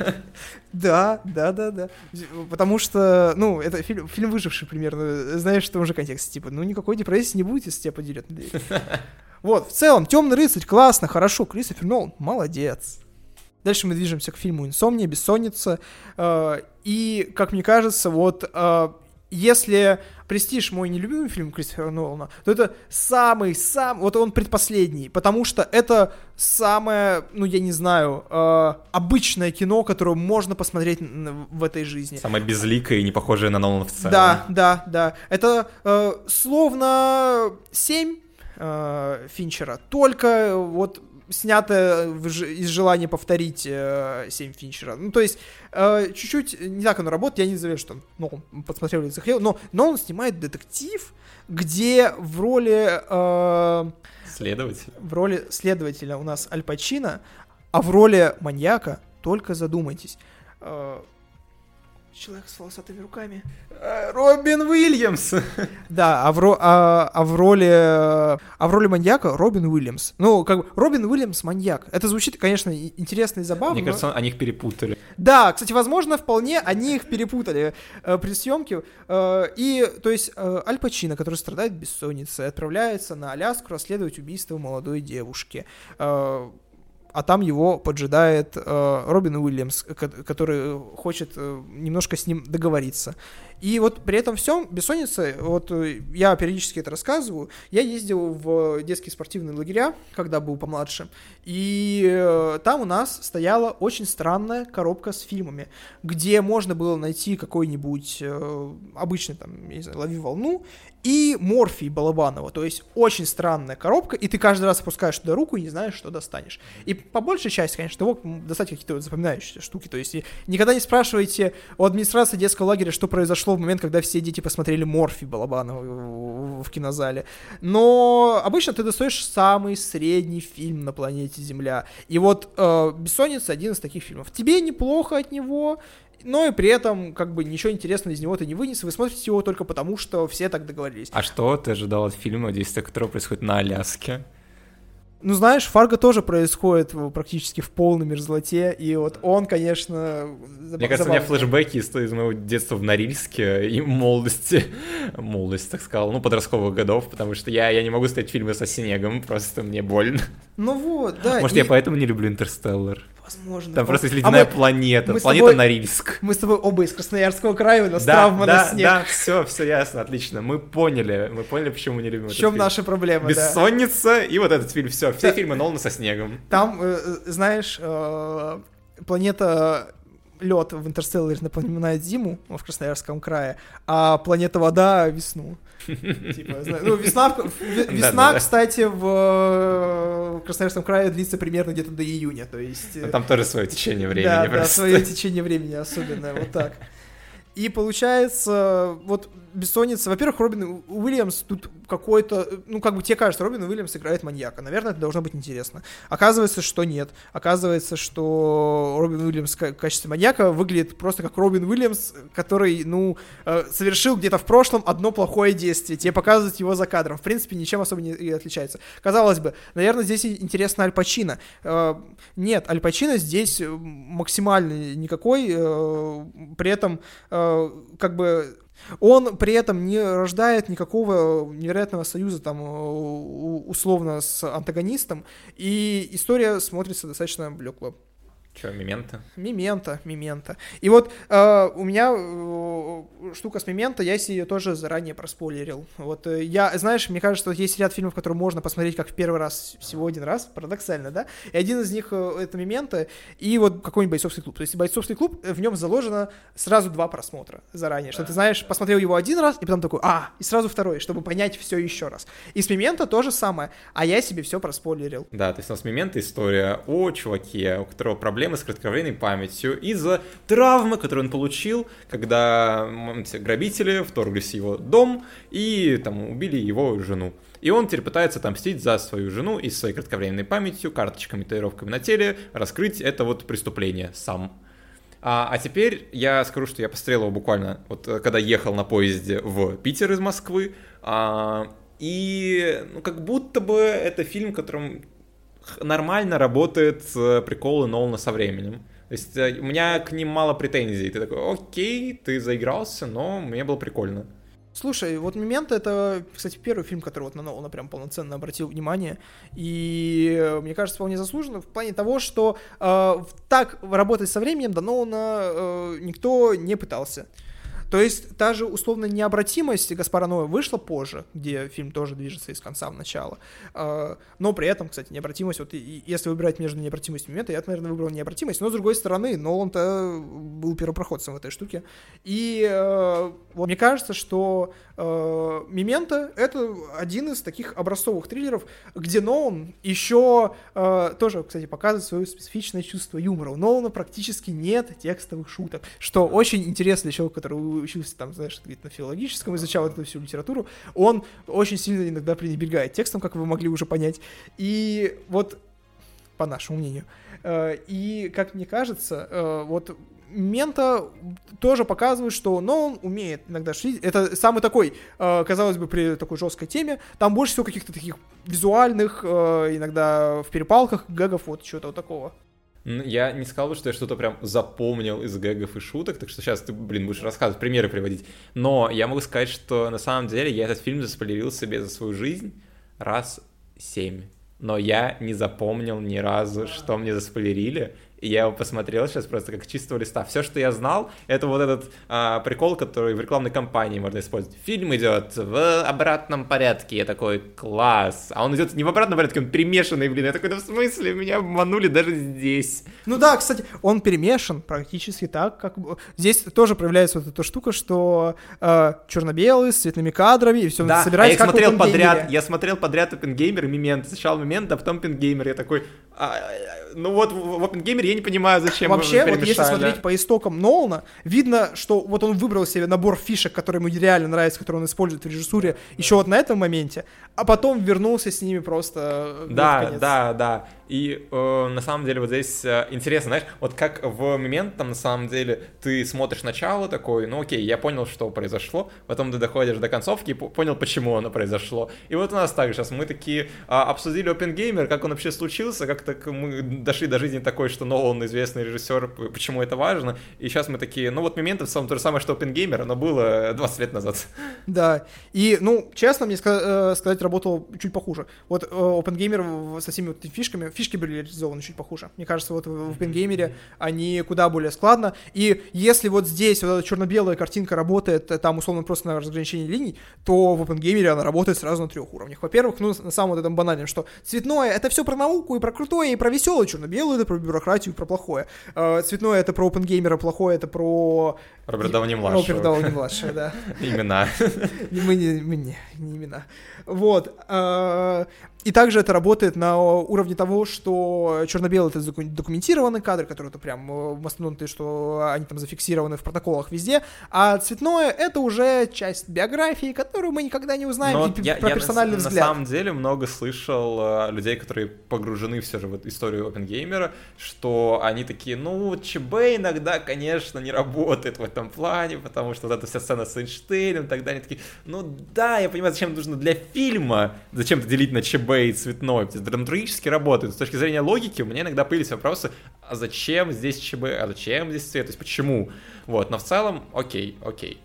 Да, да, да, да. Потому что, ну, это фильм, фильм выживший примерно, знаешь, в том же контексте, типа, ну, никакой депрессии не будет, если тебя поделят. Вот, в целом, Темный рыцарь, классно, хорошо, Кристофер Нолан, молодец. Дальше мы движемся к фильму «Инсомния», «Бессонница». Э, И, как мне кажется, вот э, если «Престиж» мой нелюбимый фильм Кристофера Нолана, то это самый-самый, вот он предпоследний, потому что это самое, ну, я не знаю, э, обычное кино, которое можно посмотреть в этой жизни. Самое безликое и не похожее на Нолана в целом. Да, да, да. Это э, словно 7 э, Финчера, только вот снято ж- из желания повторить э, 7 Финчера. Ну, то есть, э, чуть-чуть не так оно работает, я не знаю, что ну, посмотрел и захотел, но, но он снимает детектив, где в роли, э, Следователь. в роли следователя у нас Аль Пачино, а в роли маньяка только задумайтесь. э, Человек с волосатыми руками. Э, Робин Уильямс. Да, а в, ро- а, а в роли а в роли маньяка Робин Уильямс. Ну, как бы Робин Уильямс маньяк. Это звучит, конечно, интересно и забавно. Мне но- кажется, они их перепутали. Да, кстати, возможно, вполне они их перепутали э, при съемке. Э, и, то есть, э, Аль Пачино, который страдает бессонницей, отправляется на Аляску расследовать убийство молодой девушки. Э, а там его поджидает э, Робин Уильямс, ко- который хочет э, немножко с ним договориться. И вот при этом всем бессонница, вот э, я периодически это рассказываю, я ездил в детские спортивные лагеря, когда был помладше, и э, там у нас стояла очень странная коробка с фильмами, где можно было найти какой-нибудь э, обычный там, не знаю, «Лови волну» и «Морфий» Балабанова, то есть очень странная коробка, и ты каждый раз опускаешь туда руку и не знаешь, что достанешь. И по большей части, конечно, ты мог достать какие-то запоминающиеся штуки, то есть никогда не спрашивайте у администрации детского лагеря, что произошло в момент, когда все дети посмотрели «Морфий» Балабанова в- кинозале. Но обычно ты достаешь самый средний фильм на планете Земля. И вот э, «Бессонница» один из таких фильмов. Тебе неплохо от него, но и при этом, как бы, ничего интересного из него ты не вынес, вы смотрите его только потому, что все так договорились. А что ты ожидал от фильма, действие которого происходит на Аляске? Ну, знаешь, Фарго тоже происходит практически в полной мерзлоте, и вот он, конечно, заб- Мне кажется, у меня флешбеки из, из моего детства в Норильске и молодости, молодости, так сказал, ну, подростковых годов, потому что я, я не могу ставить фильмы со снегом, просто мне больно. Ну вот, да. Может, и- я поэтому не люблю «Интерстеллар». Возможно. Там просто есть А ледяная мы- планета, мы планета тобой- Норильск. Мы с тобой оба из Красноярского края, у нас Да, травма да, на снег. да, все, все ясно, отлично. Мы поняли, мы поняли, почему мы не любим В чем наша проблема, да. Бессонница и вот этот фильм, все, все Да. фильмы Нолана со снегом. Там, э, э, знаешь, э, планета лед в Интерстелларе напоминает зиму в Красноярском крае, а планета вода весну. Типа, ну, весна, весна, кстати, в Красноярском крае длится примерно где-то до июня, то есть... э, Но Там тоже свое течение времени. Да, да, просто. свое течение времени особенное, вот так. И получается, вот бессонница. Во-первых, Робин Уильямс тут какой-то, ну, как бы тебе кажется, Робин Уильямс играет маньяка. Наверное, это должно быть интересно. Оказывается, что нет. Оказывается, что Робин Уильямс в качестве маньяка выглядит просто как Робин Уильямс, который, ну, э, совершил где-то в прошлом одно плохое действие. Тебе показывают его за кадром. В принципе, ничем особо не отличается. Казалось бы, наверное, здесь интересно Аль Пачино. Э, Нет, Аль Пачино здесь максимально никакой. э, При этом, как бы, он при этом не рождает никакого невероятного союза там э, условно с антагонистом, и история смотрится достаточно блекло. Че, Мемента? Мимента, Мимента. И вот э, у меня э, штука с Мимента, я себе ее тоже заранее проспойлерил. Вот э, я, знаешь, мне кажется, что есть ряд фильмов, которые можно посмотреть как в первый раз, всего один раз, парадоксально, да? И один из них э, это Мимента, и вот какой-нибудь бойцовский клуб. То есть бойцовский клуб, э, в нем заложено сразу два просмотра заранее, что ты знаешь, посмотрел его один раз, и потом такой, а, и сразу второй, чтобы понять все еще раз. И с Мимента то же самое, а я себе все проспойлерил. Да, то есть у нас Мемента история о чуваке, у которого проблемы с кратковременной памятью из-за травмы, которую он получил, когда грабители вторглись в его дом и там убили его жену. И он теперь пытается отомстить за свою жену и своей кратковременной памятью, карточками, татуировками на теле, раскрыть это вот преступление сам. А, а теперь я скажу, что я посмотрел его буквально, вот э, когда ехал на поезде в Питер из Москвы, а, и ну, как будто бы это фильм, которым нормально работает приколы Нолана со временем. То есть э, у меня к ним мало претензий. Ты такой, окей, ты заигрался, но мне было прикольно. Слушай, вот «Момент» — это, кстати, первый фильм, который вот на Нолана прям полноценно обратил внимание, и э, мне кажется, вполне заслуженно в плане того, что э, так работать со временем до Нолана э, никто не пытался. То есть та же условно необратимость Гаспара Ноя вышла позже, где фильм тоже движется из конца в начало. А, но при этом, кстати, необратимость, вот если выбирать между необратимостью и момента, я, наверное, выбрал необратимость. Но с другой стороны, Нолан-то был первопроходцем в этой штуке. И э, вот мне кажется, что э, Мемента — это один из таких образцовых триллеров, где Нолан еще э, тоже, кстати, показывает свое специфичное чувство юмора. У Нолана практически нет текстовых шуток, что очень интересно для человека, который учился там, знаешь, где-то на филологическом, изучал эту всю литературу, он очень сильно иногда пренебрегает текстом, как вы могли уже понять. И вот, по нашему мнению. Э, и, как мне кажется, э, вот Мента тоже показывает, что но он умеет иногда шить. Это самый такой, э, казалось бы, при такой жесткой теме. Там больше всего каких-то таких визуальных, иногда в перепалках, гэгов, вот чего-то вот такого. Я не сказал бы, что я что-то прям запомнил из гэгов и шуток, так что сейчас ты, блин, будешь рассказывать, примеры приводить. Но я могу сказать, что на самом деле я этот фильм заспойлерил себе за свою жизнь раз семь. Но я не запомнил ни разу, что мне заспойлерили. И я его посмотрел сейчас просто как чистого листа. Все, что я знал, это вот этот а, прикол, который в рекламной кампании можно использовать. Фильм идет в обратном порядке. Я такой, класс. А он идет не в обратном порядке, он перемешанный, блин. Я такой, да в смысле? Меня обманули даже здесь. Ну да, кстати, он перемешан практически так, как... Здесь тоже проявляется вот эта штука, что э, черно-белый, с цветными кадрами, и все да, собирается а я как смотрел подряд, Я смотрел подряд Опенгеймер и Мемент. Сначала Мемент, а потом Опенгеймер. Я такой, а, ну вот в Опенгеймере я не понимаю, зачем Вообще, вот если смотреть по истокам Нолана, видно, что вот он выбрал себе набор фишек, которые ему реально нравятся, которые он использует в режиссуре, еще вот на этом моменте, а потом вернулся с ними просто Да, да, да. И э, на самом деле вот здесь э, интересно, знаешь, вот как в момент там на самом деле ты смотришь начало такой, ну окей, я понял, что произошло, потом ты доходишь до концовки и понял, почему оно произошло. И вот у нас так сейчас мы такие э, обсудили Опенгеймер, как он вообще случился, как так мы дошли до жизни такой, что Нолан известный режиссер, почему это важно. И сейчас мы такие, ну вот момент в целом то же самое, что Опенгеймер, но было 20 лет назад. Да, и, ну, честно мне э, сказать, работал чуть похуже. Вот Опенгеймер со всеми вот этими фишками, фишки были реализованы чуть похуже. Мне кажется, вот в Пенгеймере они куда более складно. И если вот здесь вот эта черно-белая картинка работает э, там условно просто на разграничении линий, то в OpenGamer она работает сразу на трех уровнях. Во-первых, ну, на самом вот этом банальном, что цветное — это все про науку и про крутое, и про веселое, черно-белое — это про бюрократию и про плохое. Э, цветное — это про OpenGamer, плохое — это про... Роберт Дауни-младшего. Роберт Дауни-младший, да. Имена. Мы не, имена. Вот. И также это работает на уровне того, что черно-белый это документированный кадр, который это прям э, мастодонты, что они там зафиксированы в протоколах везде, а цветное это уже часть биографии, которую мы никогда не узнаем Но я, про я персональный на, взгляд. На самом деле много слышал э, людей, которые погружены все же в историю OpenGamer, что они такие, ну, ЧБ иногда, конечно, не работает в этом плане, потому что вот эта вся сцена с Эйнштейном, тогда они такие, ну да, я понимаю, зачем нужно для фильма, зачем это делить на ЧБ и цветной, драматургически работает. С точки зрения логики у меня иногда появились вопросы, а зачем здесь ЧБ, а зачем здесь цвет, то есть почему? Вот, но в целом, окей, окей.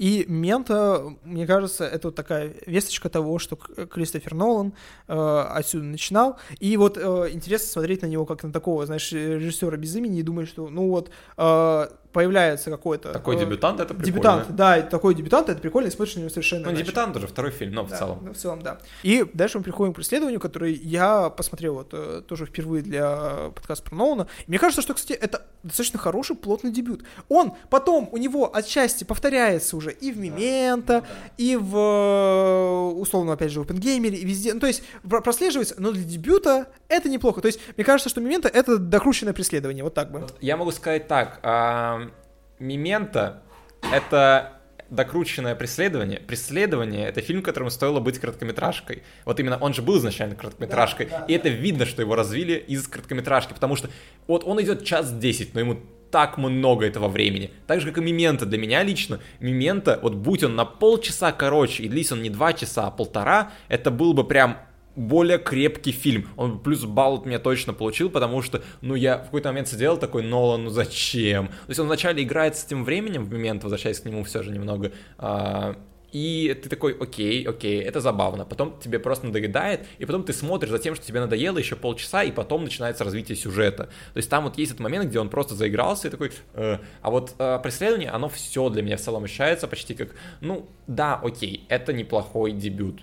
И Мента, мне кажется, это вот такая весточка того, что Кристофер Нолан э, отсюда начинал. И вот э, интересно смотреть на него как на такого, знаешь, режиссера без имени и думать, что, ну вот, э, появляется какой-то... Такой э, дебютант, это прикольно. Дебютант, да, такой дебютант, это прикольно, и смотришь на него совершенно Ну, иначе. дебютант уже второй фильм, но в да, целом. Ну, в целом, да. И дальше мы приходим к преследованию, который я посмотрел вот э, тоже впервые для подкаста про Нолана. И мне кажется, что, кстати, это достаточно хороший, плотный дебют. Он потом, у него отчасти повторяется уже и в Мементо, да, да. и в, э, условно, опять же, в Опенгеймере, и везде. Ну, то есть прослеживается, но для дебюта это неплохо. То есть мне кажется, что Мементо — это докрученное преследование, вот так бы. Я могу сказать так, а Мемента — это докрученное преследование. Преследование — это фильм, которому стоило быть короткометражкой. Вот именно он же был изначально короткометражкой, да, да, и это видно, что его развили из короткометражки, потому что вот он идет час десять, но ему так много этого времени. Так же, как и Мимента. Для меня лично Мимента, вот будь он на полчаса короче и длись он не два часа, а полтора, это был бы прям более крепкий фильм. Он плюс балл от меня точно получил, потому что, ну, я в какой-то момент сидел такой, Нолан, ну зачем? То есть он вначале играет с этим временем, в момент, возвращаясь к нему все же немного, а, и ты такой, окей, окей, это забавно. Потом тебе просто надоедает, и потом ты смотришь за тем, что тебе надоело еще полчаса, и потом начинается развитие сюжета. То есть там вот есть этот момент, где он просто заигрался и такой, э. а вот э, преследование, оно все для меня в целом ощущается почти как, ну да, окей, это неплохой дебют.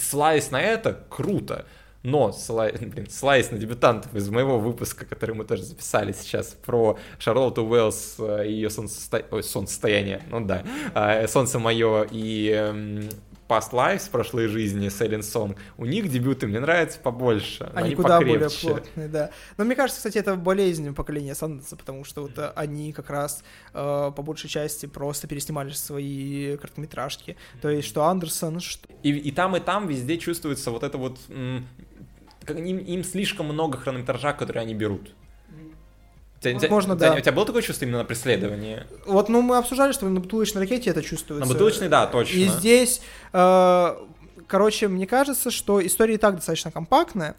Слайс на это круто, но ссылаясь, ссылаясь на дебютантов из моего выпуска, который мы тоже записали сейчас, про Шарлотту Уэллс э, и ее солнцесто... Ой, солнцестояние, ну да, э, солнце мое и эм, Past Lives, прошлые жизни, Селин Song, у них дебюты мне нравятся побольше. Они, они куда покрепче. более плотные, да. Но мне кажется, кстати, это болезнь поколения Санденса, потому что вот э, они как раз э, по большей части просто переснимали свои короткометражки. То есть, что Андерсон, что... И, и там, и там везде чувствуется вот это вот... Им, им слишком много хронометража, которые они берут. Возможно, да. У тебя было такое чувство именно на преследовании? Вот, ну, мы обсуждали, что на бутылочной ракете это чувствуется. На бутылочной, да, точно. И здесь, э, короче, мне кажется, что история и так достаточно компактная,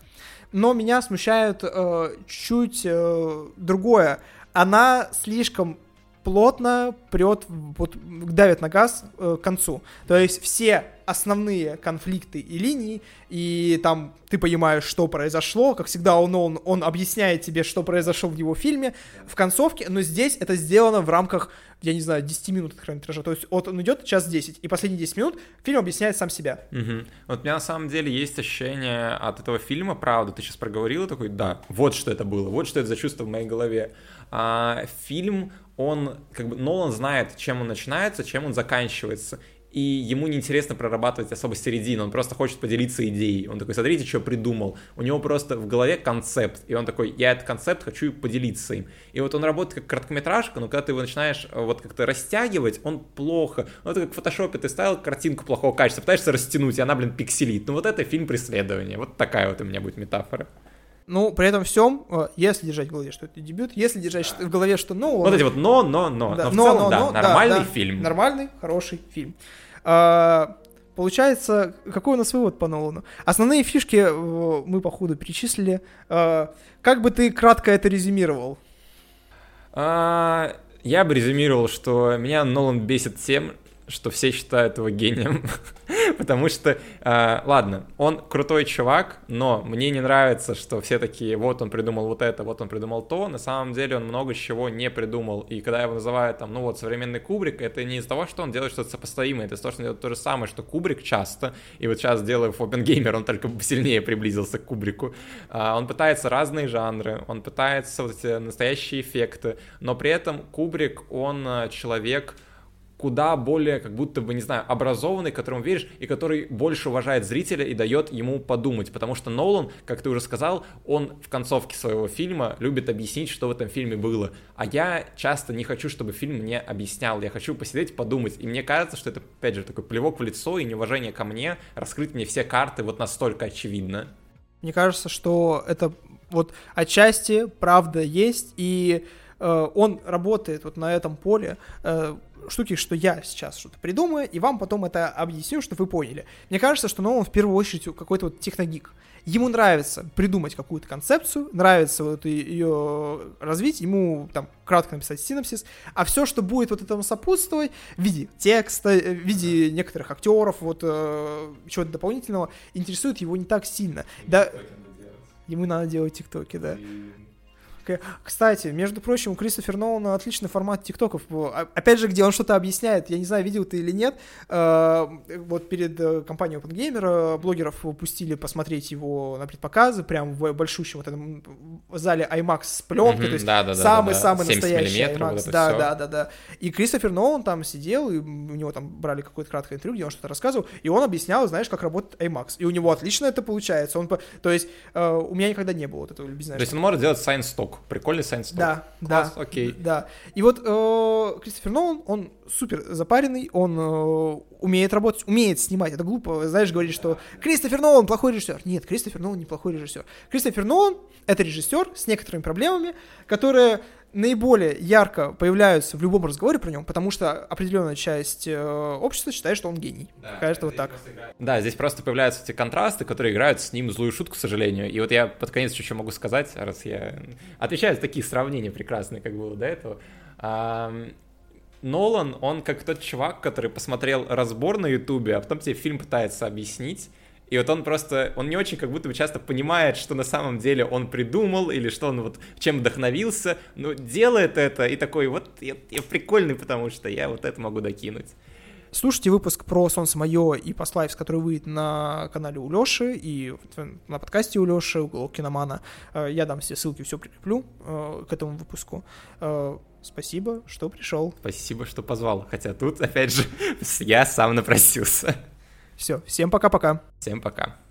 но меня смущает э, чуть э, другое. Она слишком плотно прет, вот, давит на газ э, к концу. То есть все основные конфликты и линии, и там ты понимаешь, что произошло, как всегда он, он, он объясняет тебе, что произошло в его фильме, в концовке, но здесь это сделано в рамках, я не знаю, 10 минут хронометража, то есть вот он идет час 10, и последние 10 минут фильм объясняет сам себя. Угу. Вот у меня на самом деле есть ощущение от этого фильма, правда, ты сейчас проговорил, такой, да, вот что это было, вот что это за чувство в моей голове. А, фильм, он, как бы, Нолан знает, чем он начинается, чем он заканчивается и ему неинтересно прорабатывать особо середину, он просто хочет поделиться идеей. Он такой, смотрите, что придумал. У него просто в голове концепт, и он такой, я этот концепт хочу поделиться им. И вот он работает как короткометражка, но когда ты его начинаешь э, вот как-то растягивать, он плохо. Ну, это как в фотошопе, ты ставил картинку плохого качества, пытаешься растянуть, и она, блин, пикселит. Ну, вот это фильм преследования. Вот такая вот у меня будет метафора. Ну, при этом всем, э, если держать в голове, что это дебют, если держать в голове, что ну... Вот эти вот но, но, но. Да, но в но, целом, но, да, но, нормальный да, фильм. Нормальный, хороший фильм. А, получается, какой у нас вывод по Нолану? Основные фишки э, мы, по ходу перечислили. А, как бы ты кратко это резюмировал? А, я бы резюмировал, что меня Нолан бесит тем, что все считают его гением, потому что, э, ладно, он крутой чувак, но мне не нравится, что все такие, вот он придумал вот это, вот он придумал то, на самом деле он много чего не придумал, и когда его называют там, ну вот, современный Кубрик, это не из-за того, что он делает что-то сопоставимое, это из-за того, что он делает то же самое, что Кубрик часто, и вот сейчас делая Опенгеймер, он только сильнее приблизился к Кубрику, э, он пытается разные жанры, он пытается вот эти настоящие эффекты, но при этом Кубрик, он э, человек, куда более, как будто бы, не знаю, образованный, которому веришь, и который больше уважает зрителя и дает ему подумать. Потому что Нолан, как ты уже сказал, он в концовке своего фильма любит объяснить, что в этом фильме было. А я часто не хочу, чтобы фильм мне объяснял. Я хочу посидеть, подумать. И мне кажется, что это, опять же, такой плевок в лицо и неуважение ко мне, раскрыть мне все карты вот настолько очевидно. Мне кажется, что это вот отчасти правда есть, и он работает вот на этом поле. Э, штуки, что я сейчас что-то придумаю, и вам потом это объясню, чтобы вы поняли. Мне кажется, что Нолан в первую очередь какой-то вот техногик. Ему нравится придумать какую-то концепцию, нравится вот ее развить, ему там кратко написать синопсис, а все, что будет вот этому сопутствовать в виде текста, э, в виде некоторых актеров, вот э, чего-то дополнительного, интересует его не так сильно. Да, ему надо делать тиктоки, да. Кстати, между прочим, у Кристофера Нолана отличный формат тиктоков. Опять же, где он что-то объясняет. Я не знаю, видел ты или нет. Э, вот перед э, компанией OpenGamer э, блогеров пустили посмотреть его на предпоказы, прям в большущем вот этом зале IMAX с пленкой. Mm-hmm, то есть самый-самый настоящий IMAX. Вот да, все. да, да, да. И Кристофер Нолан там сидел, и у него там брали какое-то краткое интервью, где он что-то рассказывал, и он объяснял, знаешь, как работает IMAX. И у него отлично это получается. Он, то есть у меня никогда не было вот этого, без То есть он может делать science talk штук. Прикольный сайнс Да, Класс, да. окей. Да. И вот э, Кристофер Нолан, он супер запаренный, он э, умеет работать, умеет снимать. Это глупо, знаешь, говорить, что Кристофер Нолан плохой режиссер. Нет, Кристофер Нолан не плохой режиссер. Кристофер Нолан — это режиссер с некоторыми проблемами, которые наиболее ярко появляются в любом разговоре про него, потому что определенная часть э, общества считает, что он гений. Да, Кажется, вот так. Да, здесь просто появляются эти контрасты, которые играют с ним злую шутку, к сожалению. И вот я под конец еще могу сказать, раз я отвечаю за такие сравнения прекрасные, как было до этого. Ам, Нолан, он как тот чувак, который посмотрел разбор на Ютубе, а потом тебе фильм пытается объяснить, и вот он просто, он не очень как будто бы часто понимает, что на самом деле он придумал, или что он вот чем вдохновился, но делает это, и такой, вот я, я прикольный, потому что я вот это могу докинуть. Слушайте выпуск про Солнце Мое и Lives, который выйдет на канале у Лёши и на подкасте у Лёши, уголок киномана. Э, Я дам все ссылки, все прикреплю э, к этому выпуску. Э, Спасибо, что пришел. Спасибо, что позвал. Хотя тут, опять же, я сам напросился. Все, всем пока-пока. Всем пока.